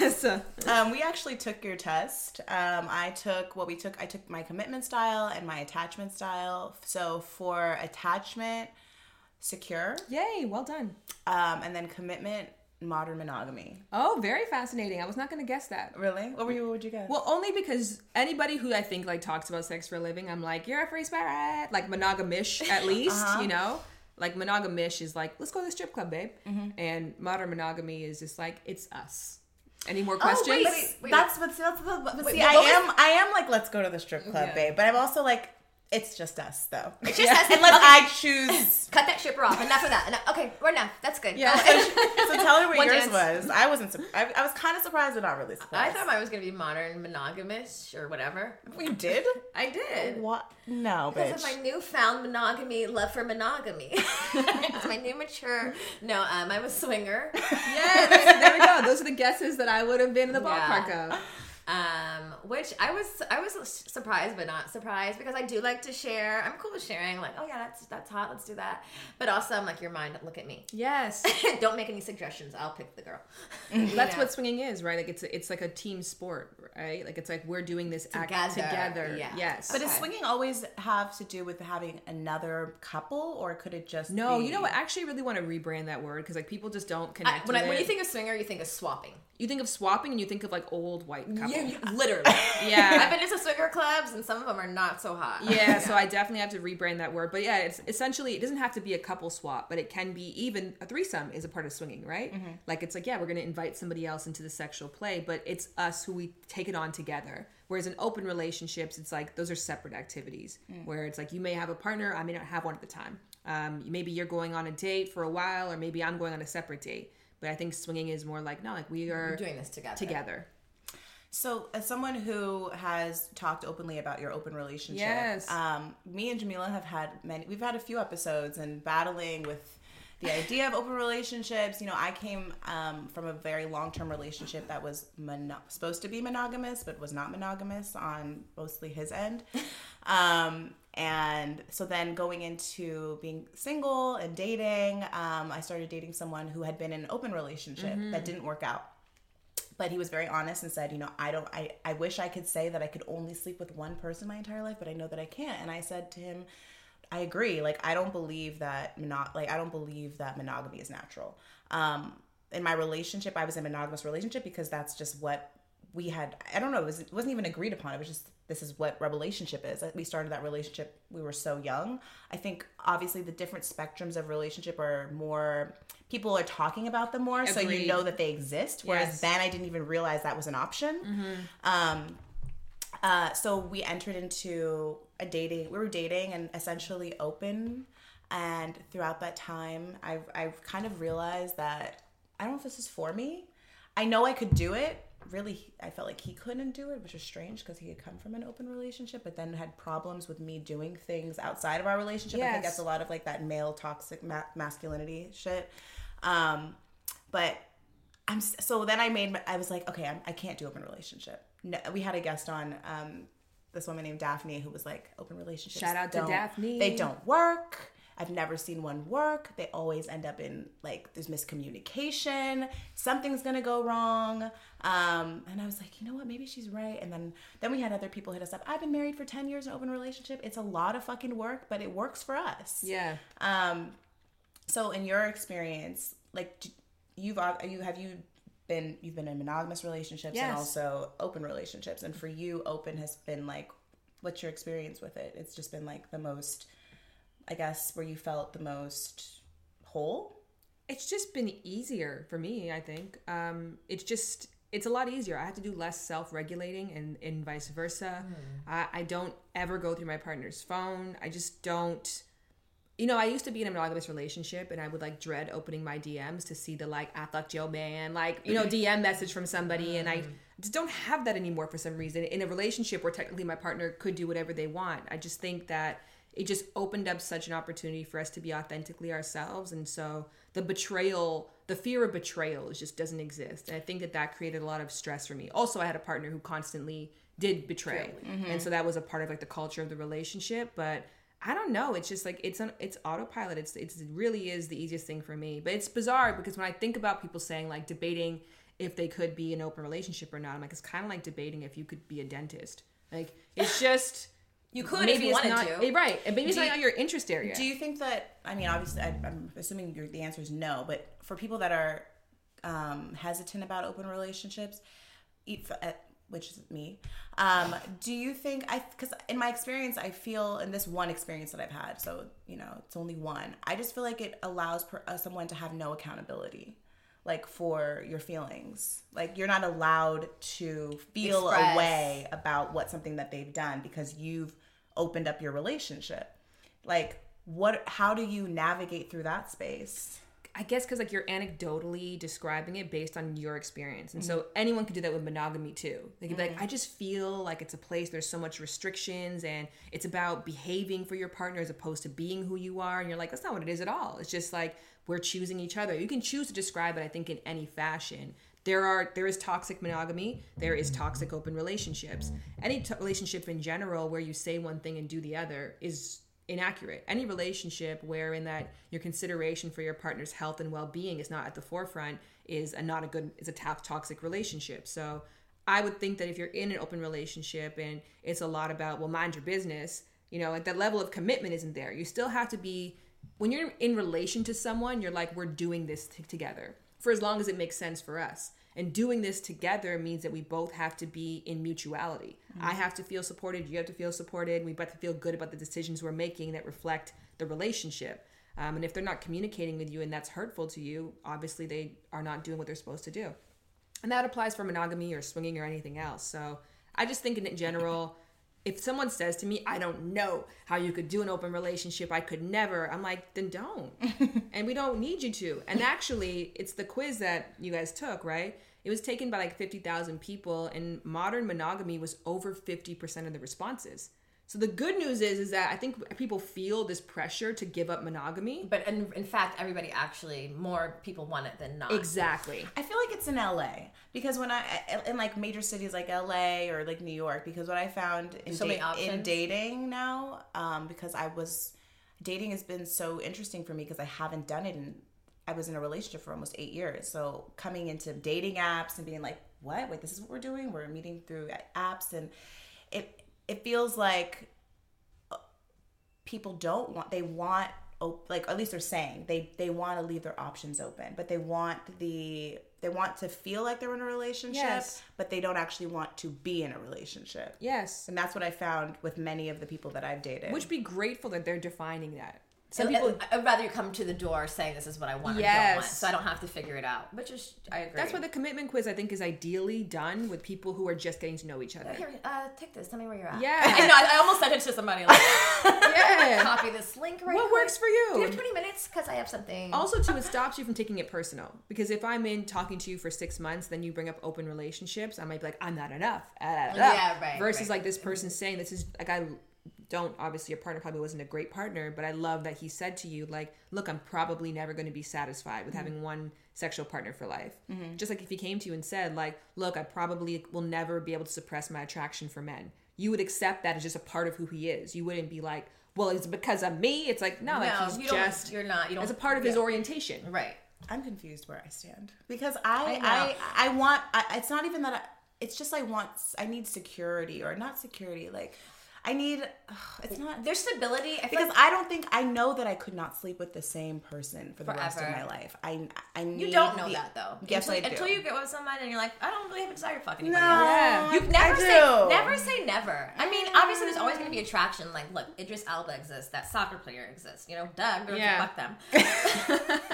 yes. Um, we actually took your test. Um, I took what we took. I took my commitment style and my attachment style. So for attachment, secure, Yay, well done. um, and then commitment, modern monogamy. Oh, very fascinating. I was not going to guess that. Really? What were you? What would you guess? Well, only because anybody who I think like talks about sex for a living, I'm like, you're a free spirit, like monogamish at least, Uh-huh. you know. Like monogamish is like, let's go to the strip club, babe, Mm-hmm. and modern monogamy is just like, it's us. Any more Oh, questions? wait, wait, wait. that's what's that's the. But Wait, see, what I was- am I am like let's go to the strip club, Yeah. babe. But I'm also like it's just us though. It's just us. Unless Okay. I choose. Cut that shipper off. Enough of that. Enough. Okay, we're enough. That's good. Yeah. Go. So tell her what One yours dance. was. I wasn't. sur- I, I was kind of surprised, but not really surprised. I thought mine was gonna be modern monogamous or whatever. We did. I did. What? No, Because bitch. of my newfound monogamy, love for monogamy. it's my new mature. No, um, I'm a swinger. yes, there we go. Those are the guesses that I would have been in the ballpark Yeah. of. Um, which I was I was surprised but not surprised because I do like to share. I'm cool with sharing. Like, oh yeah, that's that's hot. Let's do that. But also, I'm like, your mind. Look at me. Yes, Don't make any suggestions. I'll pick the girl. that's Yeah. what swinging is, right? Like it's it's like a team sport, right? Like it's like we're doing this act Together, together. yeah. Yes, But does swinging always have to do with having another couple, or could it just No, be- you know what? I actually really want to rebrand that word because like people just don't I, connect. when, I, when you think of swinger, you think of swapping. You think of swapping and you think of like old white couple. You, you- literally. Yeah. I've been to swinger clubs and some of them are not so hot. yeah, so I definitely have to rebrand that word. But yeah, it's essentially it doesn't have to be a couple swap, but it can be even a threesome is a part of swinging, right? Like it's like yeah, we're gonna invite somebody else into the sexual play, but it's us who we take it on together. Whereas in open relationships, it's like those are separate activities. Where it's like you may have a partner, I may not have one at the time. Um, maybe you're going on a date for a while, or maybe I'm going on a separate date. But I think swinging is more like no, like we We're are doing this together. together. So, as someone who has talked openly about your open relationship, Yes. um, me and Jamila have had many. We've had a few episodes and battling with the idea of open relationships. You know, I came um, from a very long term relationship that was mono- supposed to be monogamous, but was not monogamous on mostly his end. Um, and so then going into being single and dating, um, I started dating someone who had been in an open relationship that didn't work out. But he was very honest and said you know i don't I, I wish i could say that i could only sleep with one person my entire life but i know that i can't. And i said to him i agree. Like i don't believe that mono- like i don't believe that monogamy is natural. Um in my relationship i was in a monogamous relationship because that's just what we had i don't know it, was, it wasn't even agreed upon. It was just this is what relationship is. We started that relationship we were so young. I think obviously the different spectrums of relationship are more people are talking about them more so you know that they exist whereas Yes. then i didn't even realize that was an option. Um uh so we entered into a dating we were dating and essentially open and throughout that time i've i've kind of realized that i don't know if this is for me. I know i could do it really i felt like he couldn't do it which is strange because he had come from an open relationship but then had problems with me doing things outside of our relationship i think that's a lot of like that male toxic ma- masculinity shit um but I'm so then I made I was like, okay, I'm, I can't do open relationship. No, we had a guest on um, this woman named Daphne who was like, open relationships. Shout out to Daphne. They don't work. I've never seen one work. They always end up in like there's miscommunication. Something's gonna go wrong. Um, and I was like, you know what? Maybe she's right. And then then we had other people hit us up. I've been married for ten years in open relationship. It's a lot of fucking work, but it works for us. Yeah. Um, so in your experience, like you've you have you been you've been in monogamous relationships and also open relationships, and for you, open has been like, what's your experience with it? It's just been like the most, I guess, where you felt the most whole. it's just been easier for me i think um it's just it's a lot easier. I have to do less self regulating and, and vice versa. Hmm. I, I don't ever go through my partner's phone. I just don't. You know, I used to be in a monogamous relationship and I would like dread opening my DMs to see the like, I fucked your man, like, you know, mm-hmm. DM message from somebody. And I mm-hmm. just don't have that anymore for some reason. In a relationship where technically my partner could do whatever they want, I just think that it just opened up such an opportunity for us to be authentically ourselves. And so the betrayal, the fear of betrayal just doesn't exist. And I think that that created a lot of stress for me. Also, I had a partner who constantly did betray. Mm-hmm. And so that was a part of like the culture of the relationship. But I don't know. It's just like it's an it's autopilot. It's it's it really is the easiest thing for me. But it's bizarre because when I think about people saying like debating if they could be an open relationship or not, I'm like it's kind of like debating if you could be a dentist. Like it's just You could if maybe you it's wanted not to. eh, right. Maybe it's Do not you- your interest area. Do you think that? I mean, obviously, I, I'm assuming your, the answer is no. But for people that are um, hesitant about open relationships, e- uh, which is me, um, do you think I? Because in my experience, I feel in this one experience that I've had, so you know, it's only one. I just feel like it allows per, uh, someone to have no accountability. Like for your feelings, like you're not allowed to feel Express. a way about what something that they've done because you've opened up your relationship like what how do you navigate through that space I guess because like you're anecdotally describing it based on your experience, and so mm-hmm. anyone could do that with monogamy too. They could be like, mm-hmm. I just feel like it's a place there's so much restrictions, and it's about behaving for your partner as opposed to being who you are. And you're like, that's not what it is at all. It's just like we're choosing each other. You can choose to describe it, I think, in any fashion. There are there is toxic monogamy. There is toxic open relationships. Any t- relationship in general where you say one thing and do the other is inaccurate. Any relationship wherein that your consideration for your partner's health and well-being is not at the forefront is a not a good is a toxic relationship. So I would think that if you're in an open relationship and it's a lot about well mind your business, you know, like that level of commitment isn't there. You still have to be when you're in relation to someone, you're like we're doing this t- together for as long as it makes sense for us. And doing this together means that we both have to be in mutuality. I have to feel supported, you have to feel supported. We both feel good about the decisions we're making that reflect the relationship. Um, and if they're not communicating with you and that's hurtful to you, obviously they are not doing what they're supposed to do. And that applies for monogamy or swinging or anything else. So I just think in general, if someone says to me, I don't know how you could do an open relationship, I could never, I'm like, then don't. and we don't need you to. And actually, it's the quiz that you guys took, right? It was taken by like 50,000 people, and modern monogamy was over 50% of the responses. So the good news is, is that I think people feel this pressure to give up monogamy. But in, in fact, everybody actually more people want it than not. Exactly. i feel like it's in la because when i in like major cities like la or like new york because what i found in, So da- in dating now um, because i was dating has been so interesting for me because i haven't done it and i was in a relationship for almost eight years so coming into dating apps and being like what wait this is what we're doing we're meeting through apps and it feels like uh, people don't want they want op- like at least they're saying they they want to leave their options open but they want the they want to feel like they're in a relationship Yes. but they don't actually want to be in a relationship Yes. and that's what i found with many of the people that i've dated Which be grateful that they're defining that. Some And- people I'd rather you come to the door saying this is what I want or don't Yes. want, so I don't have to figure it out. Which is, I agree. That's why the commitment quiz I think is ideally done with people who are just getting to know each other. Here, uh, take this. Tell me where you're at. Yeah. I know. I, I almost sent it to somebody. Like, Yeah. copy this link right here. What quick. works for Do you you? have 20 minutes? Because I have something. Also, too, it stops you from taking it personal. Because if I'm in talking to you for six months, then you bring up open relationships, I might be like, I'm not enough. Ah. Yeah, right, Versus right. like this person saying, this is like, I don't, obviously, your partner probably wasn't a great partner, but I love that he said to you, like, look, I'm probably never going to be satisfied with having one sexual partner for life. Mm-hmm. Just like if he came to you and said, like, look, I probably will never be able to suppress my attraction for men. You would accept that as just a part of who he is. You wouldn't be like, well, it's because of me. It's like, no, like he's you just You're not. You don't. as a part of his orientation. Right. i'm confused where i stand because i I i i, want I, it's not even that I, it's just i want i need security or not security like i need it's not There's stability. I because like I don't think I know that I could not sleep with the same person for the rest of my life. I I need you don't know the- that though. Yes, until, I do. Until you get with someone and you're like, I don't really have a desire to fuck anybody else. Yeah. You never I say do. never say never. I mean, obviously there's always going to be attraction. Like, look, Idris Elba exists. That soccer player exists. You know, Doug. Yeah. fuck them.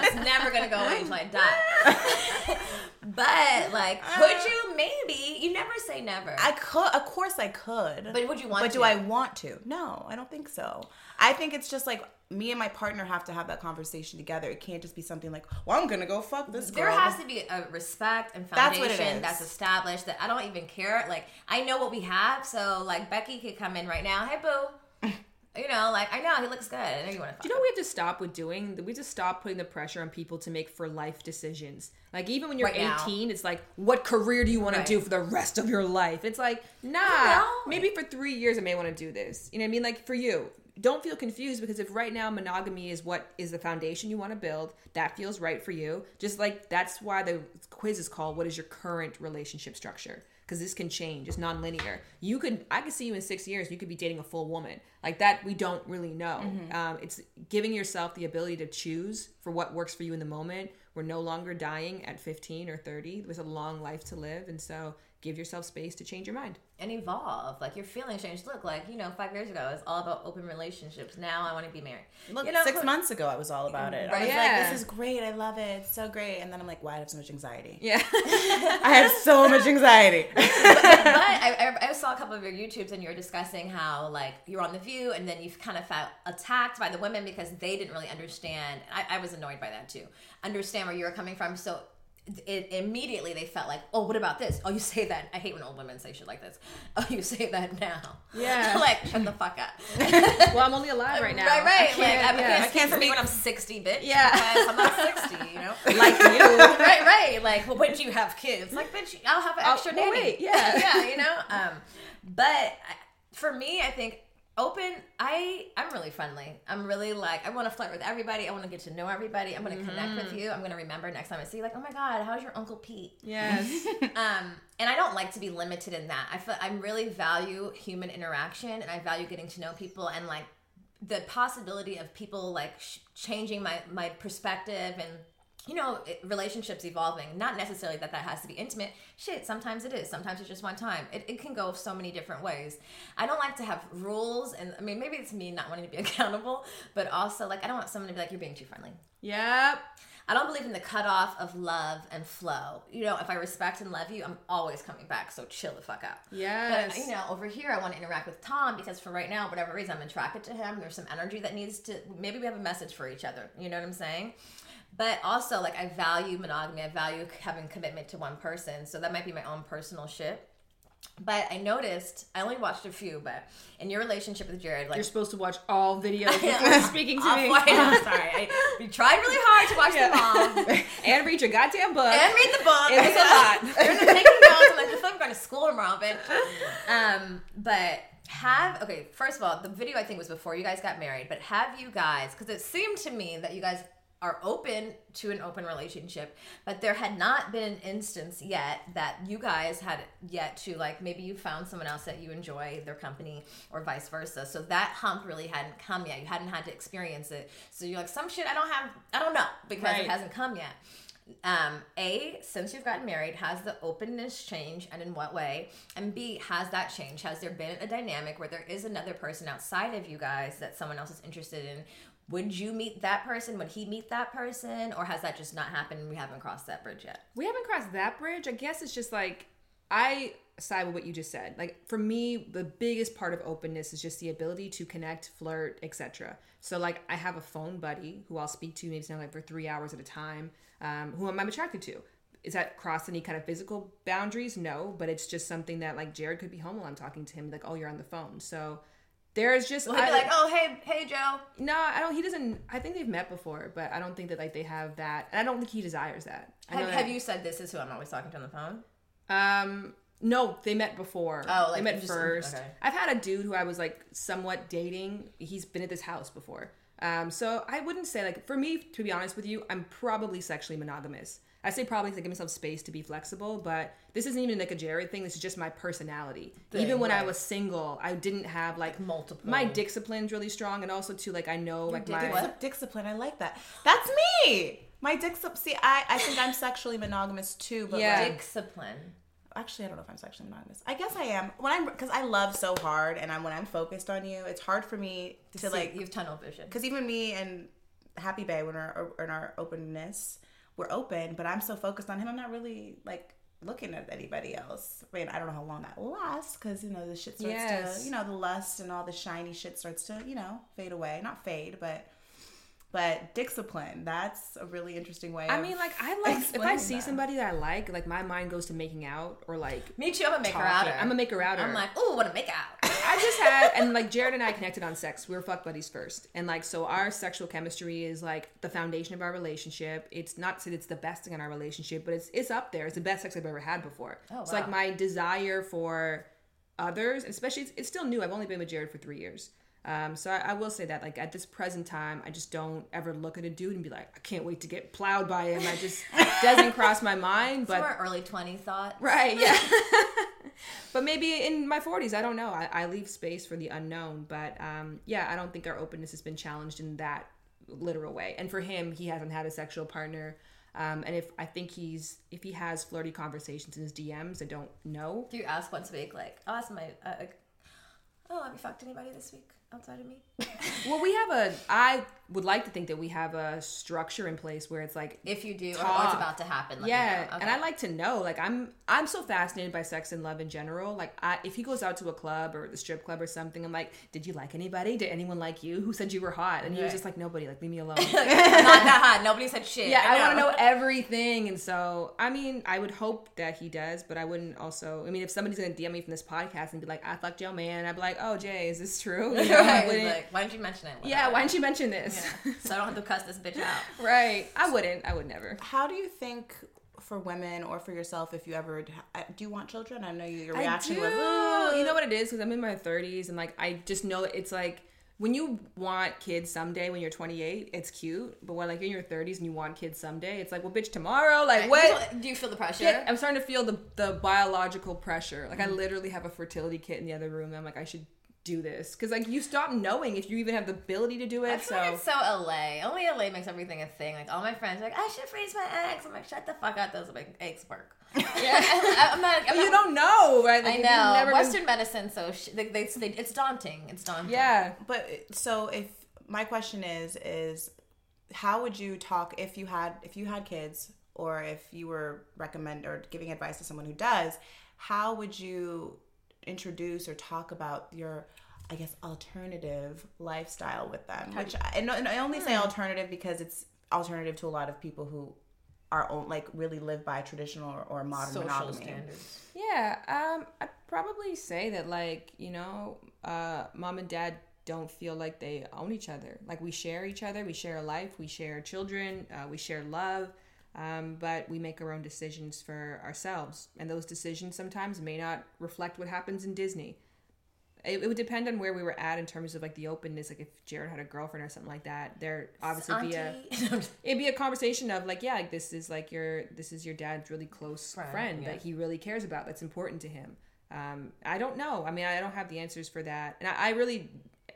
It's never going to go away until I die. but like, could you? Maybe. You never say never. I could, of course, I could. but would you want But to? do I want to? No, I don't think so. I think it's just like me and my partner have to have that conversation together. It can't just be something like, "Well, I'm gonna go fuck this girl." There has to be a respect and foundation is. that's established that I don't even care. Like I know what we have, so like Becky could come in right now. Hey boo, you know, like I know he looks good. I know you want to. Do you know what we have to stop with doing? We just stop putting the pressure on people to make for life decisions. Like even when you're Right now. 18, it's like, what career do you want Right. to do for the rest of your life? It's like, nah. Maybe for three years I may want to do this. You know what I mean? Like for you, don't feel confused because if right now monogamy is what is the foundation you want to build, that feels right for you. Just like that's why the quiz is called "What is your current relationship structure?" Because this can change. It's non-linear. You could, I could see you in six years. You could be dating a full woman like that. We don't really know. Um, it's giving yourself the ability to choose for what works for you in the moment. We're no longer dying at 15 or 30. There's a long life to live, and so give yourself space to change your mind. and evolve. Like your feelings change. Look, like you know, five years ago it was all about open relationships. Now I want to be married. Look, you know, six who- months ago, I was all about it. I was Yeah. like, "This is great. I love it. It's so great." And then I'm like, "Why I have so much anxiety?" Yeah. I have so much anxiety. but I, I, I saw a couple of your YouTubes and you were discussing how like you were on the View and then you kind of felt attacked by the women because they didn't really understand. I, I was annoyed by that too. Understand where you were coming from. So it, immediately they felt like, oh, what about this? Oh, you say that. I hate when old women say shit like this. Oh, you say that now. Yeah. like shut the fuck up. well, I'm only alive right now. Right, I right. can't- like I yeah. can't, speak for me when I'm 60, bitch. Yeah. because I'm not 60. You know. like you. right, right. Like, well, when do you have kids? Like, bitch, I'll have an Oh, extra well, nanny. wait, yeah. yeah, you know. Um, but for me, I think open. I I'm really friendly. I'm really like I want to flirt with everybody. I want to get to know everybody. I'm going to connect with you. I'm going to remember next time I see you. Like, oh my god, how's your uncle Pete? Yes. um, and I don't like to be limited in that. I feel I really value human interaction, and I value getting to know people, and like the possibility of people like sh- changing my my perspective and you know relationships evolving not necessarily that that has to be intimate shit sometimes it is sometimes it's just one time it, it can go so many different ways i don't like to have rules and i mean maybe it's me not wanting to be accountable but also like i don't want someone to be like you're being too friendly yep. I don't believe in the cutoff of love and flow. You know, if I respect and love you, I'm always coming back. So chill the fuck out. Yes. But you know, over here, I want to interact with Tom because for right now, whatever reason, I'm attracted to him. There's some energy that needs to. Maybe we have a message for each other. You know what I'm saying? But also, like, I value monogamy. I value having commitment to one person. So that might be my own personal shit. But I noticed, I only watched a few, but in your relationship with Jared, like You're supposed to watch all videos before speaking to me. I'm sorry. I, we tried really hard to watch them all. and read your goddamn book. and read the book. It was a lot. You're taking notes. I'm like, I feel like I'm going to school tomorrow, bitch. Um, but have okay. First of all, the video I think was before you guys got married. But have you guys? Because it seemed to me that you guys are open to an open relationship, but there had not been an instance yet that you guys had yet to like maybe you found someone else that you enjoy their company or vice versa. So that hump really hadn't come yet. You hadn't had to experience it. So you're like, some shit I don't have, I don't know because Right. it hasn't come yet um, A, since you've gotten married, has the openness changed and in what way? And B, has that changed? Has there been a dynamic where there is another person outside of you guys that someone else is interested in? Would you meet that person? Would he meet that person? Or has that just not happened we haven't crossed that bridge yet? we haven't crossed that bridge. I guess it's just like I side with what you just said. Like for me, the biggest part of openness is just the ability to connect, flirt, etc. So like I have a phone buddy who I'll speak to maybe something like for three hours at a time, um, who I'm attracted to. Is that cross any kind of physical boundaries? No, but it's just something that like Jared could be home while I'm talking to him, like, oh, you're on the phone. So there's just Well, I- like, oh, hey, hey, Joe. no, I don't. He doesn't. I think they've met before, but I don't think that like they have that. And I don't think he desires that. Have, that- have you said this is who I'm always talking to on the phone? Um, no, they met before. Oh, like they met just- first. okay. I've had a dude who I was like somewhat dating. He's been at this house before. Um, so I wouldn't say like for me to be honest with you, I'm probably sexually monogamous. I say probably to give myself space to be flexible, but this isn't even like a Jared thing. This is just my personality. Thing, even when I was single, I didn't have like multiple. My discipline's really strong, and also too like I know like my dick- discipline. I like that. That's me. My discipline. See, I, I think I'm sexually monogamous too, but Yeah. like, Discipline. actually I don't know if I'm sexually monogamous. I guess I am. When I'm because I love so hard, and I'm when I'm focused on you, it's hard for me to See, like you have tunnel vision. because even me and Happy Bay, when our in our openness, we're open, but I'm so focused on him, I'm not really like looking at anybody else. I mean, I don't know how long that lasts because you know the shit starts Yes. to, you know, the lust and all the shiny shit starts to, you know, fade away. Not fade, but but discipline. That's a really interesting way. I of mean, like I like if I see that. somebody that I like, like my mind goes to making out or like Me too. I'm a maker out. I'm a maker outer. I'm like, oh, want to make out. I just had and like Jared and I connected on sex. We were fuck buddies first, and like so our sexual chemistry is like the foundation of our relationship. It's not that it's the best thing in our relationship, but it's it's up there. It's the best sex I've ever had before. Oh, wow! So like my desire for others, especially it's, it's still new. I've only been with Jared for three years. Um, so I, I will say that like at this present time, I just don't ever look at a dude and be like, I can't wait to get plowed by him. I just doesn't cross my mind. But More early 20 thoughts. Right, yeah. but maybe in my 40s, I don't know. I, I leave space for the unknown. But um, yeah, I don't think our openness has been challenged in that literal way. And for him, he hasn't had a sexual partner. Um, and if I think he's, if he has flirty conversations in his DMs, I don't know. Do you ask once a week, like, I'll ask my, uh, like, oh, have you fucked anybody this week outside of me? Well, we have a, I would like to think that we have a structure in place where it's like, If you do, or Talk. what's about to happen. Yeah know. and i like to know like i'm i'm so fascinated by sex and love in general like I, if he goes out to a club or the strip club or something i'm like did you like anybody did anyone like you who said you were hot and he was just like nobody like leave me alone not that hot. Nobody said shit. yeah i, want to know everything and so i mean i would hope that he does but i wouldn't also i mean if somebody's gonna dm me from this podcast and be like i fucked your man i'd be like oh jay is this true you know, I Right, wouldn't- like, why didn't you mention it? yeah why didn't you mention this Yeah. so I don't have to cuss this bitch out. right i wouldn't i would never How do you think for women or for yourself, if you ever do you want children? I know your reaction I do. was, "Ugh." you know what it is because I'm in my 30s and like I just know it's like when you want kids someday when you're 28, it's cute, but when like in your 30s and you want kids someday, it's like well, bitch, tomorrow, like what? Do you feel the pressure? Yeah, I'm starting to feel the the biological pressure. Like I literally have a fertility kit in the other room. And I'm like I should do this because like you stop knowing if you even have the ability to do it. I it. feel So like it's so LA. Only LA makes everything a thing. Like all my friends are like, I should freeze my eggs. I'm like, shut the fuck up. Those make eggs work. yeah, I, am not. I'm not you don't know, right? Like, I know never been- Western medicine, so sh- they, they, they, it's daunting. It's daunting. yeah. But so if my question is is how would you talk if you had if you had kids or if you were recommend or giving advice to someone who does, how would you introduce or talk about your I guess alternative lifestyle with them? Which I, and I only say alternative because it's alternative to a lot of people who are own, like really live by traditional or, or modern Social monogamy. standards. Yeah, um, I'd probably say that like you know, uh, mom and dad don't feel like they own each other. Like we share each other, we share a life, we share children, uh, we share love, um, but we make our own decisions for ourselves, and those decisions sometimes may not reflect what happens in Disney. It, it would depend on where we were at in terms of like the openness. Like if Jared had a girlfriend or something like that, there obviously be a it'd be a conversation of like yeah like this is like your this is your dad's really close Friend, friend, yeah. that he really cares about that's important to him. Um i don't know. I mean i don't have the answers for that. And i, I really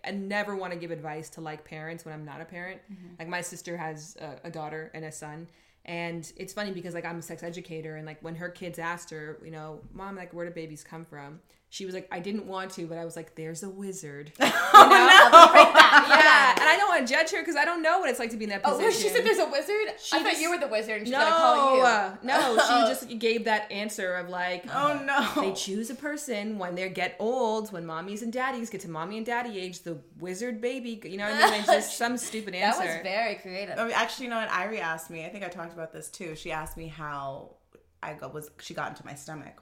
I never want to give advice to like parents when i'm not a parent. Like my sister has a, a daughter and a son and it's funny because like i'm a sex educator and like when her kids asked her you know mom like where do babies come from she was like i didn't want to but i was like there's a wizard you know? yeah and i don't want to judge her because i don't know what it's like to be in that Oh, position where she said there's a wizard? She I thought you were the wizard and she's no, gonna call you. uh, no, she just gave that answer of like, Oh no. they choose a person when they get old, when mommies and daddies get to mommy and daddy age, the wizard baby, you know what I mean? It's just some stupid answer. that was very creative. I mean, actually, you know what? Irie asked me. I think I talked about this too. She asked me how I got was she got into my stomach,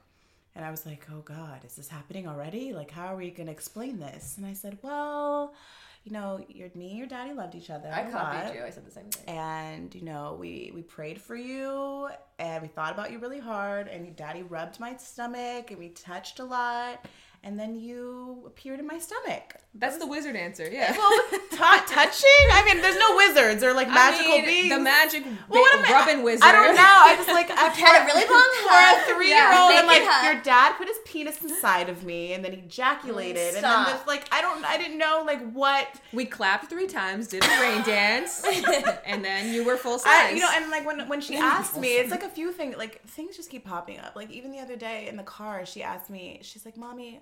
and I was like, "Oh God, is this happening already? Like, how are we gonna explain this?" And I said, "Well, you know, your me and your daddy loved each other. I copied lot, you. I said the same thing. And you know, we we prayed for you, and we thought about you really hard. And your daddy rubbed my stomach, and we touched a lot. And then you appeared in my stomach. That's the wizard answer. Yeah. Well, t- touching? I mean, there's no wizards or like magical I mean, beings. The magic Well, what am I- rubbing wizard. I don't know. I just like I've Had a really long for a three year old, and like hug. your dad put his penis inside of me, and then he ejaculated, and then Stop. there's like I don't, I didn't know like what We clapped three times, did a rain dance, and then you were full size. I, you know, and like when when she asked me, it's like a few things, like things just keep popping up. Like even the other day in the car, she asked me, she's like, "Mommy,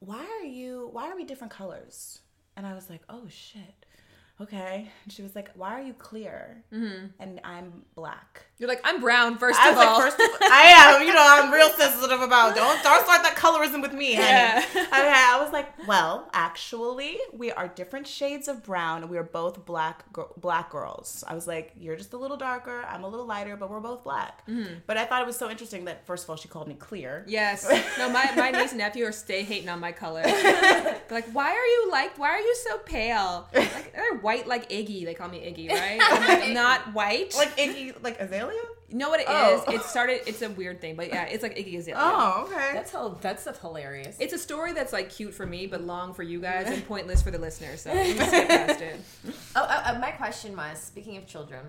why are you? Why are we different colors?" And I was like, "Oh shit." Okay. And she was like, "Why are you clear mm-hmm. and I'm black?" You're like, I'm brown, first I of all. like, first of I am, you know, I'm real sensitive about don't don't start that colorism with me, honey. Yeah. Okay, I was like, well, actually, we are different shades of brown. and We are both black gir- black girls. I was like, you're just a little darker, I'm a little lighter, but we're both black. Mm-hmm. But I thought it was so interesting that first of all, she called me clear. Yes. No, my, my niece and nephew are stay hating on my color. Like, why are you like, why are you so pale? Like, they're white like Iggy. They call me Iggy, right? I'm like, not white. Like Iggy, like Azalea. you know what it is? Oh. It started, it's a weird thing, but yeah, it's like Iggy Azalea. Oh, okay. That's how, that's that's hilarious. It's a story that's like cute for me, but long for you guys and pointless for the listeners. So we just skip past it. Oh, uh, uh, my question was: Speaking of children,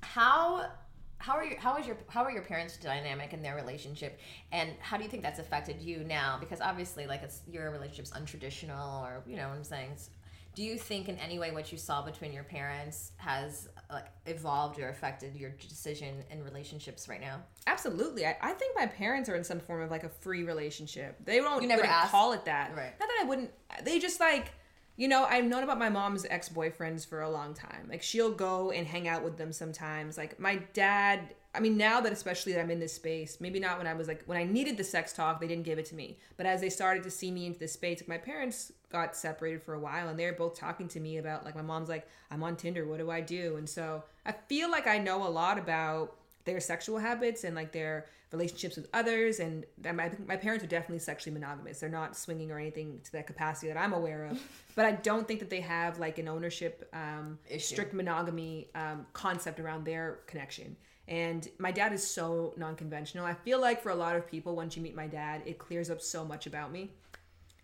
how how are your how is your how are your parents' dynamic in their relationship, and how do you think that's affected you now? Because obviously, like it's your relationship's untraditional, or you know what I'm saying. S- Do you think in any way what you saw between your parents has like evolved or affected your decision in relationships right now? Absolutely. I, I think my parents are in some form of like a free relationship. They don't You never asked? call it that. Right. Not that I wouldn't. They just like, you know, I've known about my mom's ex boyfriends for a long time. Like she'll go and hang out with them sometimes. Like my dad. I mean, now that especially that I'm in this space, maybe not when I was like when I needed the sex talk, they didn't give it to me. But as they started to see me into this space, like my parents got separated for a while, and they're both talking to me about like my mom's like, I'm on Tinder. What do I do? And so I feel like I know a lot about their sexual habits and like their relationships with others and my, my parents are definitely sexually monogamous they're not swinging or anything to that capacity that i'm aware of but i don't think that they have like an ownership um, strict monogamy um, concept around their connection and my dad is so non-conventional i feel like for a lot of people once you meet my dad it clears up so much about me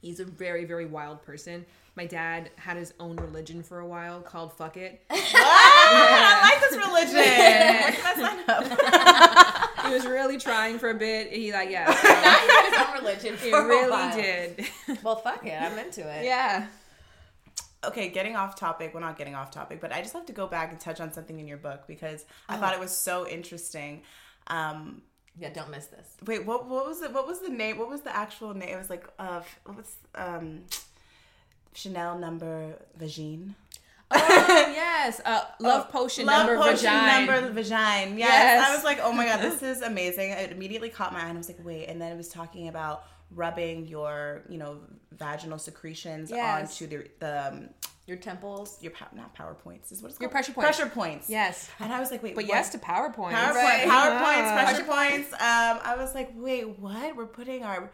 He's a very, very wild person. My dad had his own religion for a while called Fuck It. I like this religion. Where can I sign up? He was really trying for a bit. He like, yeah, Not even his own religion. he really did. Well, fuck it, I'm into it. yeah. Okay, getting off topic. Well, not getting off topic, but I just have to go back and touch on something in your book because I thought it was so interesting. Um, Yeah, don't miss this. wait, what what was it? What was the name? What was the actual name? It was like uh, what was um, Chanel number Vagine. Oh, yes. Uh, love potion Love number potion vagina. number vagine. Yes. Yes. I was like, oh my god, this is amazing. It immediately caught my eye, and I was like, wait. And then it was talking about rubbing your, you know, vaginal secretions Yes. onto the the um, Your temples. your pow- not powerpoints is what it's called. Your pressure points. Pressure points. Yes. And I was like, wait, But what? yes to PowerPoint. PowerPoint, Right. PowerPoints, Yeah. pressure points. Um, I was like, wait, what? We're putting our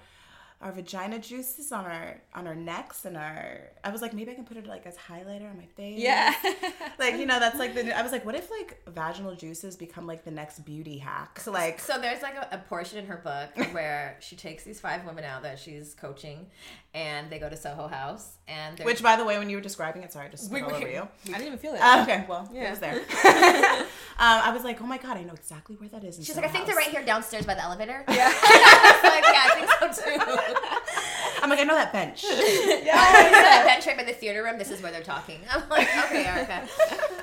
our vagina juices on our on our necks and our. I was like, maybe I can put it like as highlighter on my face. Yeah. like you know, that's like the. I was like, what if like vaginal juices become like the next beauty hack? So like, So there's like a, a portion in her book where she takes these five women out that she's coaching, and they go to Soho House, and which by the way, when you were describing it, sorry, I just We- all over you. I didn't even feel it. Uh, okay, well, Yeah. it was there. um, I was like, oh my god, I know exactly where that is. she's Soho like, I think House." they're right here downstairs by the elevator. Yeah, like, yeah, I think so too. I'm like, I know that bench. yeah, that bench right by the theater room. This is where they're talking. I'm like, okay, Erica.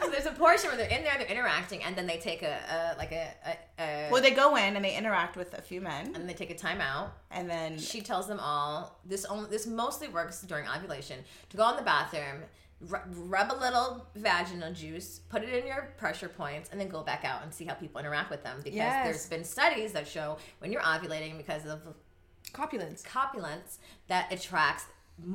So there's a portion where they're in there, they're interacting, and then they take a, a like a, a, a well, they go in and they interact with a few men, and they take a time out. and then She tells them all this. Only this mostly works during ovulation. To go in the bathroom, ru- rub a little vaginal juice, put it in your pressure points, and then go back out and see how people interact with them. Because Yes. there's been studies that show when you're ovulating because of Copulins. copulins that attracts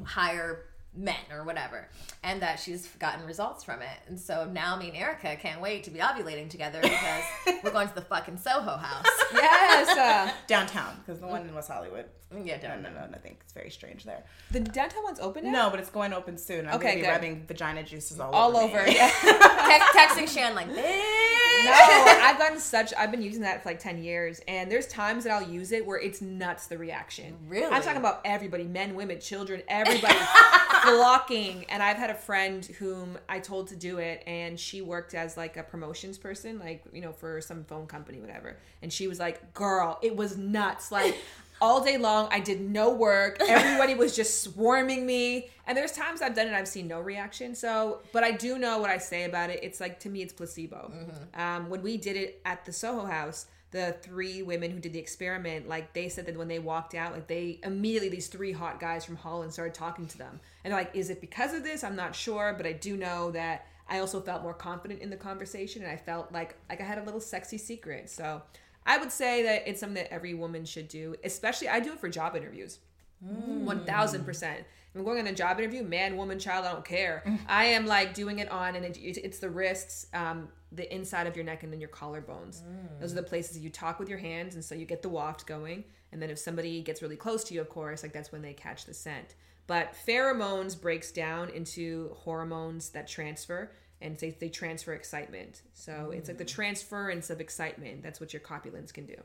higher men or whatever and that she's gotten results from it and so now me and erica can't wait to be ovulating together because we're going to the fucking soho house Yes. Uh, downtown because the one in West Hollywood. Mm, yeah, No, don't no, no, nothing. It's very strange there. The downtown one's open now. No, but it's going to open soon. I'm Okay, gonna be good. rubbing vagina juices all, all over. over. Yeah. Text, texting Shan like, bitch. no, I've gotten such. I've been using that for like ten years, and there's times that I'll use it where it's nuts the reaction. Really? I'm talking about everybody, men, women, children, everybody flocking. And I've had a friend whom I told to do it, and she worked as like a promotions person, like you know for some phone company, whatever. And she was like, "Girl, it was nuts, like." All day long, I did no work. Everybody was just swarming me. And there's times I've done it, I've seen no reaction. So, but I do know what I say about it. It's like, to me, it's placebo. Um, when we did it at the Soho House, the three women who did the experiment, like they said that when they walked out, like they immediately these three hot guys from Holland started talking to them, and they're like, "Is it because of this? I'm not sure, but I do know that I also felt more confident in the conversation, and I felt like like I had a little sexy secret." So I would say that it's something that every woman should do, especially I do it for job interviews. Mm. Thousand percent. I'm going on a job interview, man, woman, child, I don't care. Mm. I am like doing it on, and it, it's the wrists, um, the inside of your neck, and then your collarbones. Mm. Those are the places you talk with your hands, and so you get the waft going. And then if somebody gets really close to you, of course, like that's when they catch the scent. But pheromones breaks down into hormones that transfer, and they, they transfer excitement. So it's like the mm. transference of excitement. That's what your copulins can do.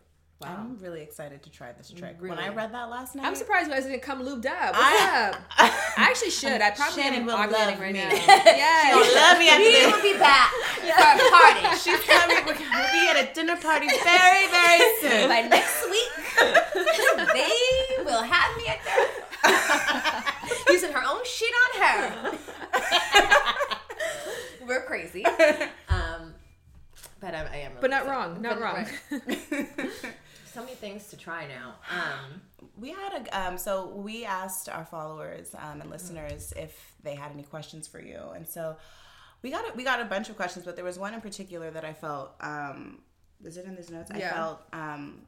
Wow. I'm really excited to try this trick. When I read that last night, I'm surprised you guys didn't come lubed up. What's I- up? I actually should. I probably Shannon am will love right me. now. She'll Yeah. love me after We this. will be back for a party. She's coming. We're gonna be at a dinner party very, very soon. By next week, they will have me at their using her own shit on her. We're crazy. Um, but I, I am. Really But not excited. wrong. Not But- wrong. right. So many things to try now. Um, We had a um, so we asked our followers um, and listeners if they had any questions for you, and so we got a, we got a bunch of questions, but there was one in particular that I felt um, is it in these notes? I felt um,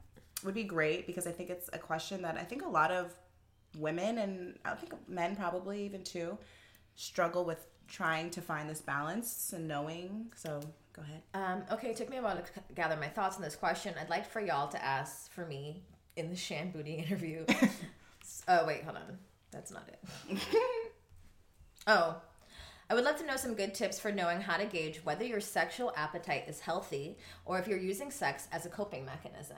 would be great because I think it's a question that I think a lot of women and I think men probably even too struggle with trying to find this balance and knowing. So go ahead. um, okay, it took me a while to c- gather my thoughts on this question. I'd like for y'all to ask for me in the Shan Booty interview. oh wait, hold on. That's not it. oh. I would love to know some good tips for knowing how to gauge whether your sexual appetite is healthy or if you're using sex as a coping mechanism.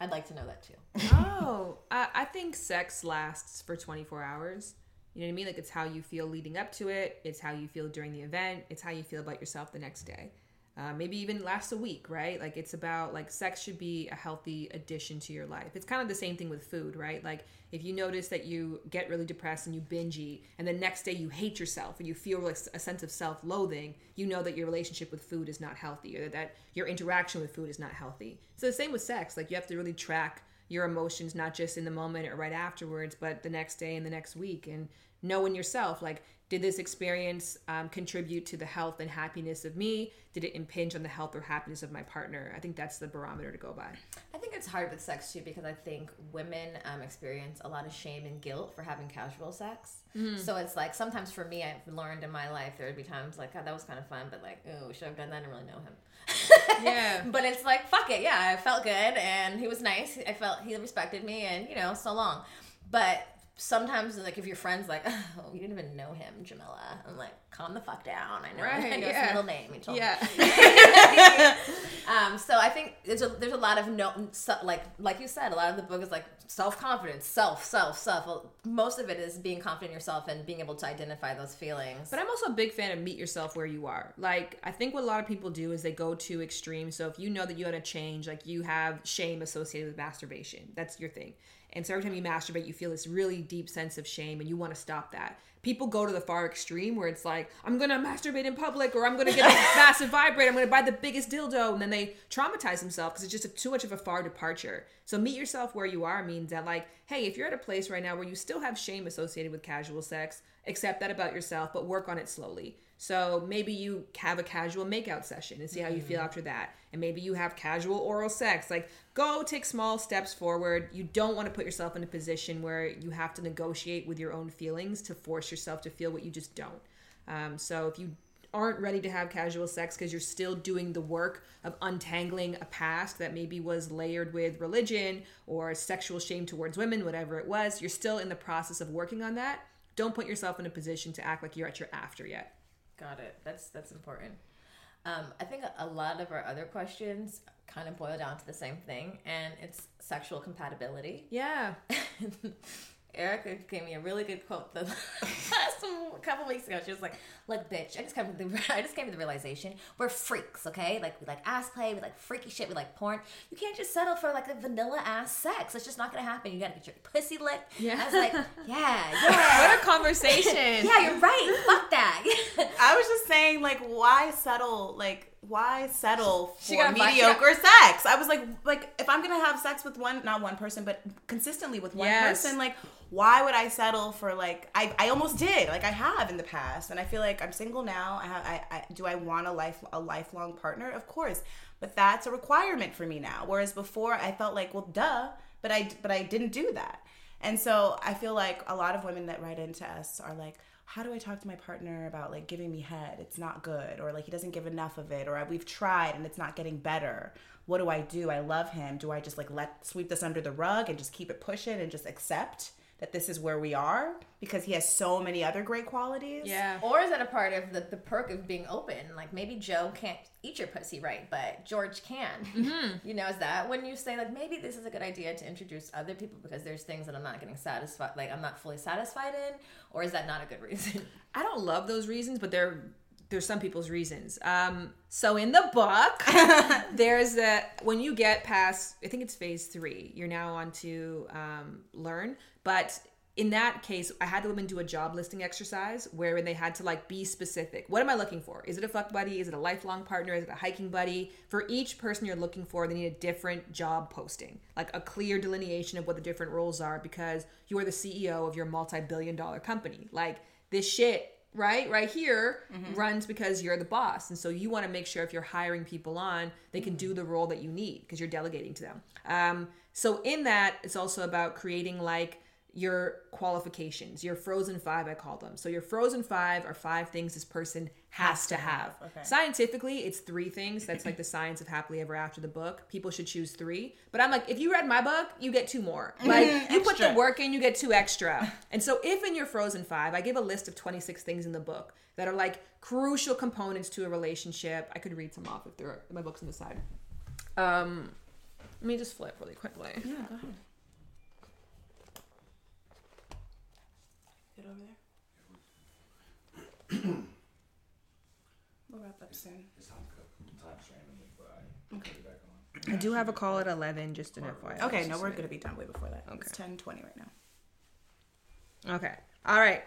I'd like to know that too. oh, I, I think sex lasts for 24 hours. You know what I mean? Like it's how you feel leading up to it. It's how you feel during the event. It's how you feel about yourself the next day. Uh, maybe even lasts a week, right? Like it's about like sex should be a healthy addition to your life. It's kind of the same thing with food, right? Like if you notice that you get really depressed and you binge eat, and the next day you hate yourself and you feel like a sense of self-loathing, you know that your relationship with food is not healthy, or that your interaction with food is not healthy. So the same with sex. Like you have to really track your emotions not just in the moment or right afterwards, but the next day and the next week, and knowing yourself like did this experience um, contribute to the health and happiness of me did it impinge on the health or happiness of my partner i think that's the barometer to go by I think it's hard with sex too because I think women um, experience a lot of shame and guilt for having casual sex. So it's like sometimes for me, I've learned in my life there would be times like, that was kind of fun, but like, oh, should I have done that? I didn't really know him. Yeah. but it's like, fuck it. Yeah, I felt good and he was nice. I felt he respected me and, you know, so long. But sometimes, like, if your friend's like, oh, you didn't even know him, Jamila, I'm like, calm the fuck down. I know, Right, I know yeah. his middle name. He told me. Um, so I think there's a there's a lot of no so, like like you said, a lot of the book is like self confidence, self, self, self. Well, most of it is being confident in yourself and being able to identify those feelings. But I'm also a big fan of meet yourself where you are. Like, I think what a lot of people do is they go to extremes. So if you know that you had to change, like you have shame associated with masturbation, that's your thing. And so every time you masturbate, you feel this really deep sense of shame and you want to stop that. People go to the far extreme where it's like, I'm going to masturbate in public or I'm going to get a massive vibrator. I'm going to buy the biggest dildo. And then they traumatize themselves because it's just a, too much of a far departure. So meet yourself where you are means that, like, hey, if you're at a place right now where you still have shame associated with casual sex, accept that about yourself, but work on it slowly. So maybe you have a casual makeout session and see how you feel after that. And maybe you have casual oral sex. Like, go take small steps forward. You don't want to put yourself in a position where you have to negotiate with your own feelings to force yourself to feel what you just don't. Um, so if you aren't ready to have casual sex because you're still doing the work of untangling a past that maybe was layered with religion or sexual shame towards women, whatever it was, you're still in the process of working on that. Don't put yourself in a position to act like you're at your after yet. Got it. That's that's important. Um, I think a- a lot of our other questions kind of boil down to the same thing, and it's sexual compatibility. Yeah. Erica gave me a really good quote the some a couple weeks ago. She was like, "Look, bitch, I just came to the I just came to the realization we're freaks, okay? Like we like ass play, we like freaky shit, we like porn. You can't just settle for like a vanilla ass sex. It's just not gonna happen. You gotta get your pussy licked." Yeah. I was like, "Yeah, yeah, What a conversation. yeah, you're right. Fuck that." I was just saying, like, why settle? Like, why settle for got mediocre sex? I was like, like, if I'm gonna have sex with one, not one person, but consistently with one Yes. person, like, why would I settle for like? I, I almost did, like, I have in the past, and I feel like I'm single now. I have, I, I do I want a life, a lifelong partner? Of course, but that's a requirement for me now. Whereas before, I felt like, well, duh, but I, but I didn't do that. And so I feel like a lot of women that write into us are like, how do I talk to my partner about like giving me head? It's not good, or like he doesn't give enough of it, or we've tried and it's not getting better. What do I do? I love him. Do I just like let sweep this under the rug and just keep it pushing and just accept that this is where we are because he has so many other great qualities? Yeah. Or is that a part of the, the perk of being open? Like maybe Joe can't eat your pussy right, but George can. Mm-hmm. You know, is that when you say like maybe this is a good idea to introduce other people because there's things that I'm not getting satisfied, like I'm not fully satisfied in, or is that not a good reason? I don't love those reasons, but they're there's some people's reasons. Um, so in the book, there's a when you get past, I think it's phase three, you're now on to um, learn. But in that case, I had the women do a job listing exercise where they had to like be specific. What am I looking for? Is it a fuck buddy? Is it a lifelong partner? Is it a hiking buddy? For each person you're looking for, they need a different job posting, like a clear delineation of what the different roles are because you are the CEO of your multi-billion dollar company. Like this shit right right here runs because you're the boss and so you want to make sure if you're hiring people on they can do the role that you need because you're delegating to them um, so in that it's also about creating like your qualifications your frozen five i call them. So your frozen five are five things this person has, to have, Okay. scientifically it's three things. That's like the science of happily ever after the book. People should choose three. But i'm like if you read my book you get two more. Like you put the work in you get two extra. And so if in your frozen five i give a list of 26 things in the book that are like crucial components to a relationship. I could read some off if there are my books on the side. Um let me just flip really quickly. Yeah, go ahead. Over there. we'll wrap up soon. i do have a call at 11 just an fyi Okay, no, we're gonna be done way before that. It's ten twenty right now. Okay. All right.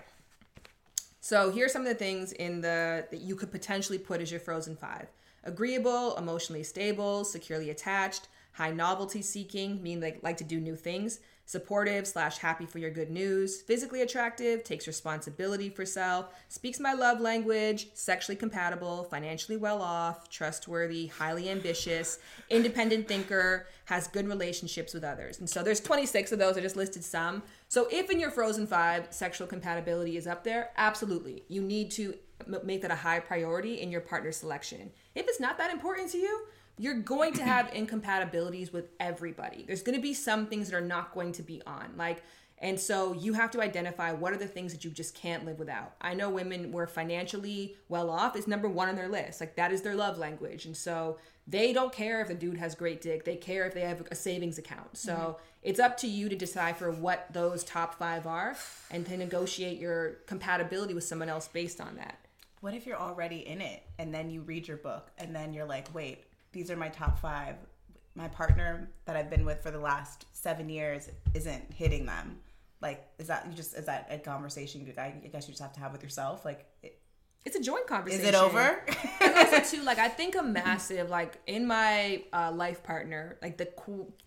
So here's some of the things in the that you could potentially put as your frozen five: agreeable, emotionally stable, securely attached, high novelty seeking, meaning they like to do new things, supportive slash happy for your good news, physically attractive, takes responsibility for self, speaks my love language, sexually compatible, financially well off, trustworthy, highly ambitious, independent thinker, has good relationships with others. And so there's 26 of those. I just listed some. So if in your frozen five sexual compatibility is up there, absolutely. You need to make that a high priority in your partner selection. If it's not that important to you, you're going to have incompatibilities with everybody. There's going to be some things that are not going to be on. Like and so you have to identify what are the things that you just can't live without. I know women where financially well off is number one on their list. Like that is their love language. And so they don't care if the dude has great dick. They care if they have a savings account. So mm-hmm. it's up to you to decipher what those top five are and to negotiate your compatibility with someone else based on that. What if you're already in it and then you read your book and then you're like, wait, these are my top five. My partner that I've been with for the last seven years isn't hitting them. Like, is that you just is that a conversation you I guess you just have to have with yourself? Like, i- It's a joint conversation. is it over? also too like i think a massive like in my uh, life partner like the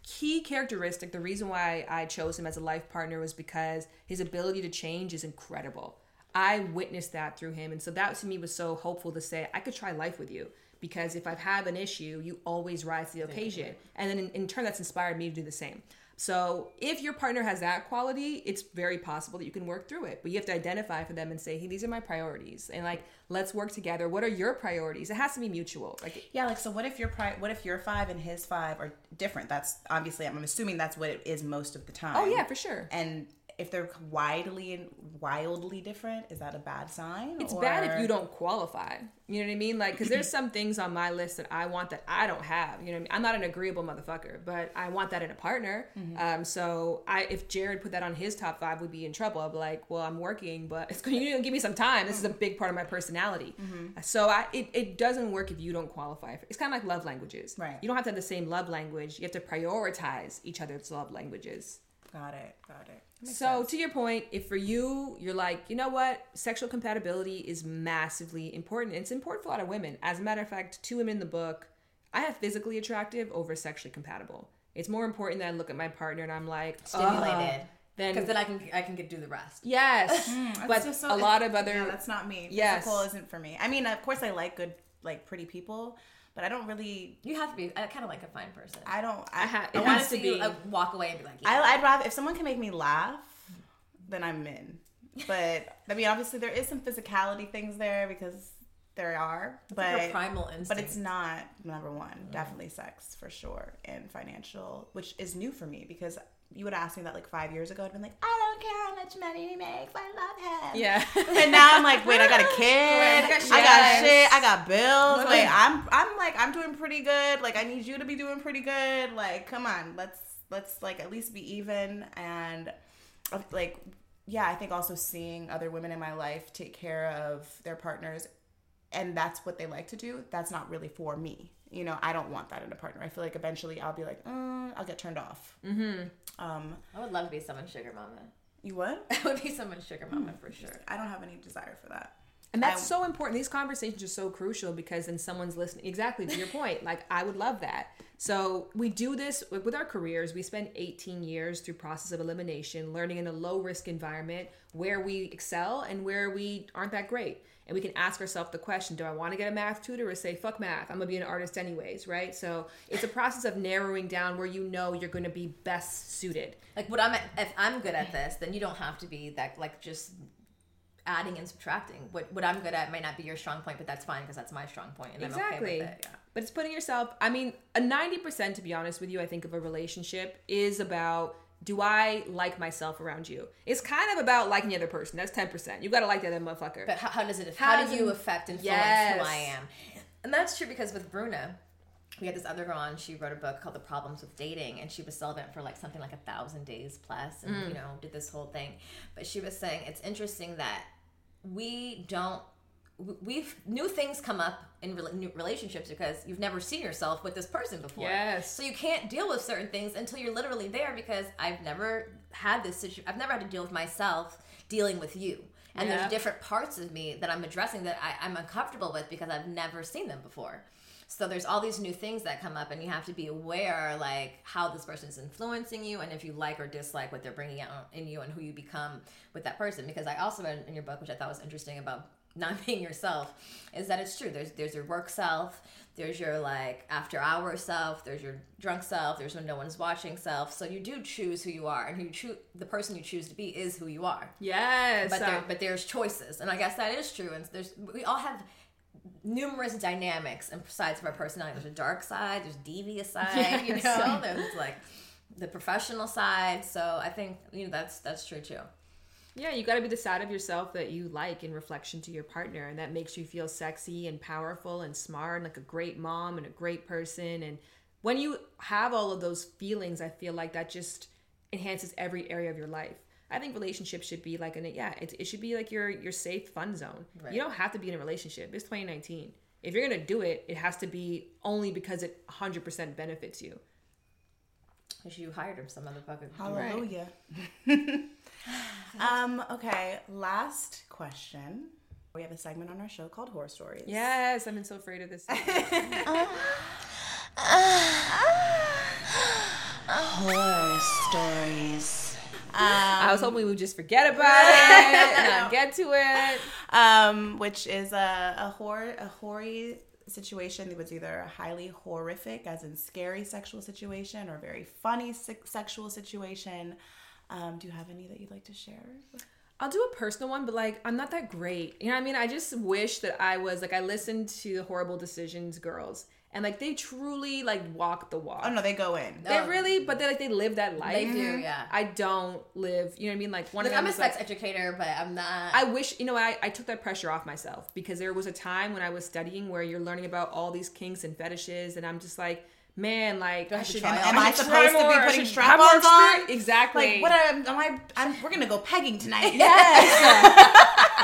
key characteristic the reason why i chose him as a life partner was because his ability to change is incredible i witnessed that through him and so that to me was so hopeful to say i could try life with you because if i have had an issue you always rise to the occasion and then in, in turn that's inspired me to do the same So if your partner has that quality, it's very possible that you can work through it. But you have to identify for them and say, hey, these are my priorities. And like, let's work together. What are your priorities? It has to be mutual. Like, Yeah, like so. What if your pri- What if your five and his five are different? That's obviously. I'm assuming that's what it is most of the time. oh, yeah, for sure. And if they're widely and wildly different, is that a bad sign? It's or- bad if you don't qualify. You know what I mean? Like, because there's some things on my list that I want that I don't have. You know what I mean? I'm not an agreeable motherfucker, but I want that in a partner. Mm-hmm. Um, so I, if Jared put that on his top five, we'd be in trouble. I'd be like, well, I'm working, but it's going to give me some time. This is a mm-hmm. big part of my personality. Mm-hmm. So I, it, it doesn't work if you don't qualify. It's kind of like love languages. Right. You don't have to have the same love language. You have to prioritize each other's love languages. Got it. Got it. Makes So sense. to your point, if for you you're like, you know what, sexual compatibility is massively important. It's important for a lot of women. As a matter of fact, two women in the book, I have physically attractive over sexually compatible. It's more important that I look at my partner and I'm like Stimulated. uh, then Because then I can I can get do the rest. yes, That's but just so- a lot of other Yeah, that's not me. Yes. Physical isn't for me. I mean, of course, I like good, like pretty people, but I don't really. You have to be. Uh, I kind of like a fine person. I, I don't. I, ha- I it want want to to see you be- like, walk away and be like, yeah. I, I'd rather if someone can make me laugh, then I'm in. But I mean, obviously, there is some physicality things there because there are, like a but primal instinct. but it's not number one. Mm. Definitely sex for sure, and financial, which is new for me because you would ask me that like five years ago. I'd been like, I don't care how much money he makes. I love him. yeah. And now I'm like, wait, I got a kid. I got I got shit. I got bills. Like I'm, I'm like, I'm doing pretty good. Like I need you to be doing pretty good. Like come on, let's let's like at least be even. And uh, like, yeah, I think also seeing other women in my life take care of their partners, and that's what they like to do. That's not really for me. You know, I don't want that in a partner. I feel like eventually I'll be like, mm, I'll get turned off. Mm-hmm. Um, I would love to be someone's sugar mama. you would? I would be someone's sugar mama for sure. I don't have any desire for that. And that's I- so important. These conversations are so crucial because then someone's listening. Exactly to your point. Like I would love that. So we do this with with our careers. We spend 18 years through process of elimination, learning in a low risk environment where we excel and where we aren't that great. And we can ask ourselves the question: Do I want to get a math tutor or say fuck math? I'm gonna be an artist anyways, right? So it's a process of narrowing down where you know you're gonna be best suited. Like what I'm if I'm good at this, then you don't have to be that like just adding and subtracting. What what I'm good at might not be your strong point, but that's fine because that's my strong point, and I'm okay Exactly. with it. Yeah. But it's putting yourself, I mean, a 90%, to be honest with you, I think of a relationship is about do I like myself around you? It's kind of about liking the other person. That's 10%. You got to like the other motherfucker. But how, how does it? How How, do you it- affect influence Yes. who I am? And that's true because with Bruna, we had this other girl on. She wrote a book called The Problems with Dating, and she was celibate for like something like a thousand days plus, and mm. you know did this whole thing. But she was saying it's interesting that we don't. We've new things come up in new relationships because you've never seen yourself with this person before. Yes. So you can't deal with certain things until you're literally there because I've never had this situation. I've never had to deal with myself dealing with you. And Yeah. there's different parts of me that I'm addressing that I, I'm uncomfortable with because I've never seen them before. So there's all these new things that come up, and you have to be aware, like how this person is influencing you, and if you like or dislike what they're bringing out in you, and who you become with that person. Because I also read in your book, which I thought was interesting about not being yourself, is that it's true. There's there's your work self, there's your like after hour self, there's your drunk self, there's when no one's watching self. So you do choose who you are, and who you choose, the person you choose to be is who you are yes. but there, but there's choices, and I guess that is true. And there's we all have numerous dynamics and sides of our personality. There's a dark side, there's devious side, you Yes. know. There's like the professional side. So I think you know that's that's true too. yeah, you got to be the side of yourself that you like in reflection to your partner, and that makes you feel sexy and powerful and smart, and like a great mom and a great person. And when you have all of those feelings, I feel like that just enhances every area of your life. I think relationships should be like an yeah, it, it should be like your your safe fun zone. Right. You don't have to be in a relationship. It's 2019. If you're gonna do it, it has to be only because it 100% benefits you. Because you hired him, some motherfucker. Hallelujah. um, okay, last question. We have a segment on our show called Horror Stories. Yes, I've been so afraid of this. Horror stories. I was hoping we would just forget about it and not get to it. Um, which is a, a horror a hoary situation that was either a highly horrific, as in scary sexual situation, or a very funny se- sexual situation. Um, do you have any that you'd like to share? I'll do a personal one, but like I'm not that great. You know what I mean? I just wish that I was like I listened to the horrible decisions girls and like they truly like walk the walk. Oh no, they go in. They oh. really, but they like they live that life. They do, mm-hmm. yeah. I don't live. You know what I mean? Like one Look, of them I'm a is, like, sex educator, but I'm not. I wish you know I, I took that pressure off myself because there was a time when I was studying where you're learning about all these kinks and fetishes, and I'm just like, man, like I I should. try Am, am all I supposed try to be putting should have more strap-ons on? Exactly. Like what? Am, am I? I'm, we're gonna go pegging tonight.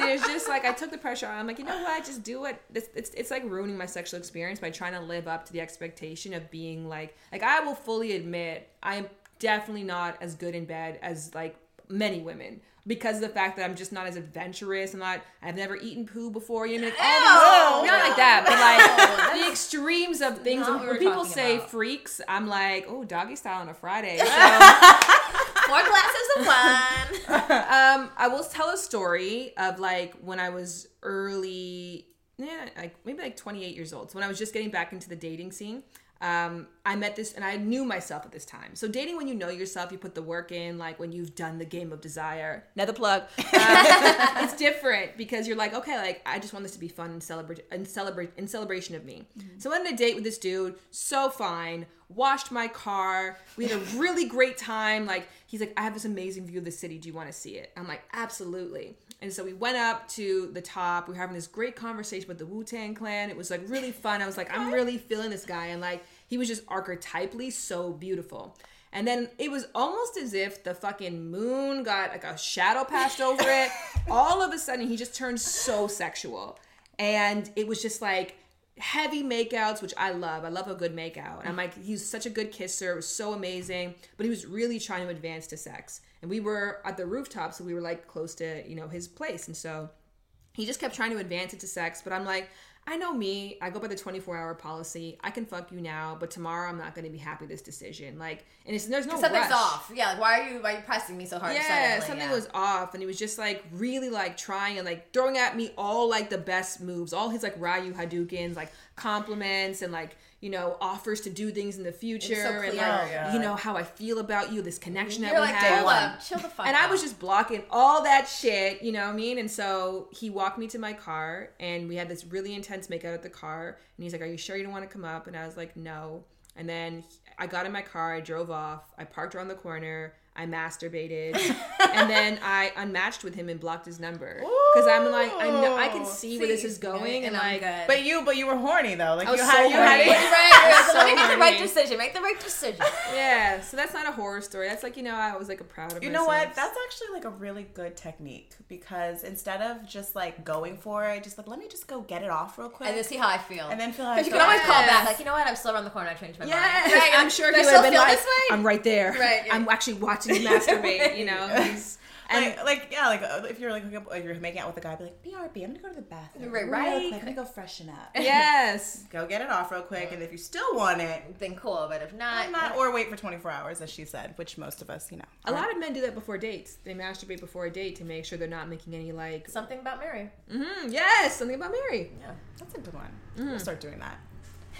and it's just like I took the pressure on. I'm like, you know what? Just do it. It's, it's it's like ruining my sexual experience by trying to live up to the expectation of being like like I will fully admit I am definitely not as good in bed as like many women because of the fact that I'm just not as adventurous. I'm not. I've never eaten poo before. You know, what I mean? like these, not like that, but like the extremes of things. When people say about. freaks, I'm like, oh, doggy style on a Friday. So, Four glasses of wine. um, I will tell a story of like when I was early, yeah, like maybe like 28 years old. So when I was just getting back into the dating scene, um, I met this and I knew myself at this time. So dating when you know yourself, you put the work in, like when you've done the game of desire. Another plug. it's different because you're like, okay, like I just want this to be fun and celebrate and celebrate in celebration of me. So I went on a date with this dude, so fine. Washed my car. We had a really great time. Like he's like, I have this amazing view of the city. Do you want to see it? I'm like, absolutely. And so we went up to the top. We were having this great conversation with the Wu Tang Clan. It was like really fun. I was like, I'm really feeling this guy, and like he was just archetypally so beautiful. And then it was almost as if the fucking moon got like a shadow passed over it. All of a sudden, he just turned so sexual. And it was just like heavy makeouts, which I love. I love a good makeout. And I'm like, he's such a good kisser. It was so amazing. But he was really trying to advance to sex. And we were at the rooftop, so we were like close to, you know, his place. And so he just kept trying to advance it to sex. But I'm like, I know me. I go by the 24 hour policy. I can fuck you now, but tomorrow I'm not going to be happy with this decision. Like, and it's there's no Something's rush. off. Yeah, like why are you why are you pressing me so hard? Yeah, suddenly? something Yeah. was off, and he was just like really like trying and like throwing at me all like the best moves, all his like Ryu Hadoukens, like compliments and like you know offers to do things in the future, so and clear. like Oh, you know how I feel about you, this connection that You're we like, have. hold up, chill the fuck. And I was just blocking all that shit, you know what I mean? And so he walked me to my car and we had this really intense makeout at the car. And he's like, Are you sure you don't want to come up? And I was like, No. And then I got in my car, I drove off, I parked around the corner, I masturbated, and then I unmatched with him and blocked his number. Because I'm like, I know I can see where this is going. And, I'm like, good. But you, but you were horny though. Like I was you so had, you had it. right, right. So so let me make the right decision. Make the right decision. yeah, so that's not a horror story. That's like, you know, I was like a proud of You know what? That's actually like a really good technique because instead of just like going for it, just like let me just go get it off real quick. and then see how I feel. And then feel how I Because you feel. can always call back, like, you know what? I'm still around the corner. I changed my Yes, mind. Right? I'm sure Do he I would have still been feel like, this way? "I'm right there. Right, yeah. I'm actually watching you masturbate." You know, He's- and like, like yeah, like uh, if you're like if you're making out with a guy, be like, BRB, I'm gonna go to the bathroom. Right, right. quick. Let me go freshen up. yes, go get it off real quick, and if you still want it, Then cool, but if not, not or wait for 24 hours, as she said, which most of us, you know, a lot of men do that before dates. They masturbate before a date to make sure they're not making any like. something about Mary. Mm-hmm. yes, something about Mary. Yeah. That's a good one. Mm. We'll start doing that.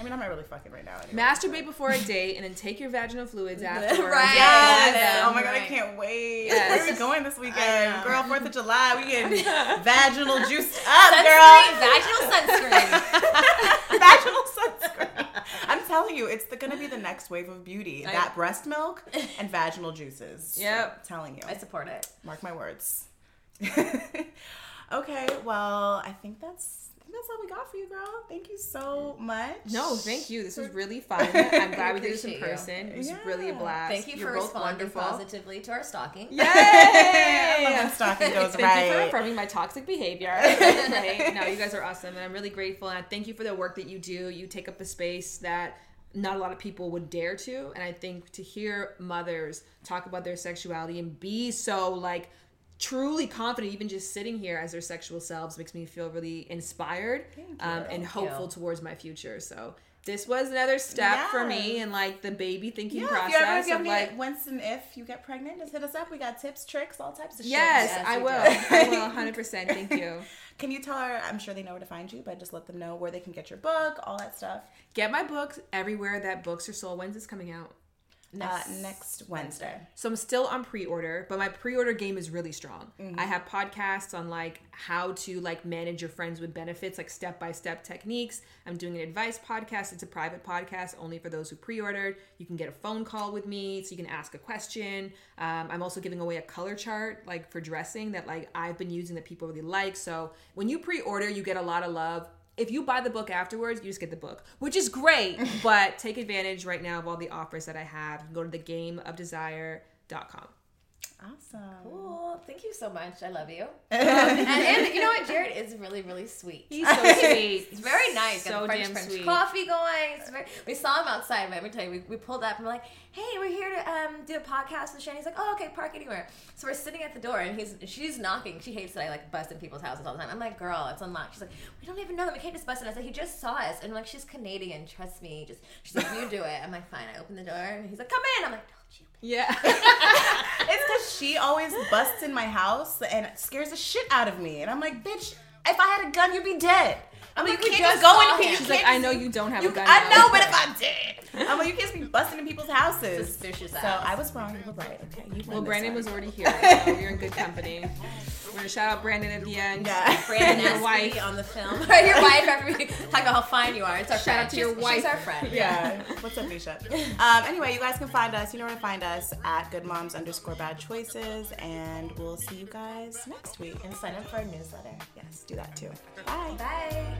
I mean, I'm not really fucking right now. Anyway. Masturbate before a date, and then take your vaginal fluids afterwards. Right. Yes. Oh my god, I can't wait. Yes. Where are we going this weekend? Girl, Fourth of July, we getting vaginal juiced up, Sunscreen, girl. vaginal sunscreen. vaginal sunscreen. I'm telling you, it's the, gonna be the next wave of beauty. I- that breast milk and vaginal juices. Yep. I'm telling you. I support it. Mark my words. okay, well, I think that's I that's all we got for you, girl. Thank you so much. No, thank you. This was really fun. I'm glad we did this in appreciate you. person. It was Yeah. really a blast. Thank you You're for both responding wonderful. positively to our stalking. I love when Yay! stocking goes Thank right. you for affirming my toxic behavior. right? No, you guys are awesome, and I'm really grateful. And I thank you for the work that you do. You take up a space that not a lot of people would dare to. And I think to hear mothers talk about their sexuality and be so like truly confident, even just sitting here as their sexual selves, makes me feel really inspired um, and hopeful towards my future. So this was another step for me in like the baby thinking Yeah, if process you ever if you of like once and if you get pregnant, just hit us up. We got tips, tricks, all types of shit. yes, Yes, I will. I will 100%. Thank you. Can you tell her? I'm sure they know where to find you, but just let them know where they can get your book, all that stuff. Get my books everywhere that books are sold. When's this coming out? Uh, next Wednesday. So I'm still on pre-order, but my pre-order game is really strong. Mm-hmm. I have podcasts on like how to like manage your friends with benefits, like step-by-step techniques. I'm doing an advice podcast. It's a private podcast only for those who pre-ordered. You can get a phone call with me, so you can ask a question. Um, I'm also giving away a color chart like for dressing that like I've been using that people really like. So when you pre-order, you get a lot of love. If you buy the book afterwards, you just get the book, which is great. but take advantage right now of all the offers that I have. You can go to thegameofdesire.com. Awesome. Cool. Thank you so much. I love you. and, and you know what? Jared is really, really sweet. He's so sweet. It's very nice. So Got the French, damn French sweet. coffee going. Very, we saw him outside. But let me tell you, we, we pulled up and we're like, "Hey, we're here to um, do a podcast with Shane." He's like, "Oh, okay, park anywhere." So we're sitting at the door, and he's she's knocking. She hates that I like bust in people's houses all the time. I'm like, "Girl, it's unlocked." She's like, "We don't even know them. We can't just bust in." I said, "He just saw us," and like, she's Canadian. Trust me. Just she's like, "You do it." I'm like, "Fine." I open the door, and he's like, "Come in." I'm like, "Told you." Yeah. It's because she always busts in my house and scares the shit out of me. And I'm like, bitch, if I had a gun, you'd be dead. I'm like, like, you can't just just go in him. people. She's like, I know you don't have You, a gun. I now." know, but if I did, I'm like, you can't be busting in people's houses. Suspicious So ass. I was wrong. You were right. Okay, you Well, Brandon was already here, so you're in good company. We're gonna shout out Brandon at the end. Yeah. Brandon Your wife. on the film. your wife. After we talk about how fine you are, it's our Shout friend. out to your She's- wife. She's our friend. Yeah. What's up, Nisha? Um, anyway, you guys can find us. You know where to find us at Good Moms underscore Bad Choices, and we'll see you guys next week. And sign up for our newsletter. Yes, do that too. Bye. Bye.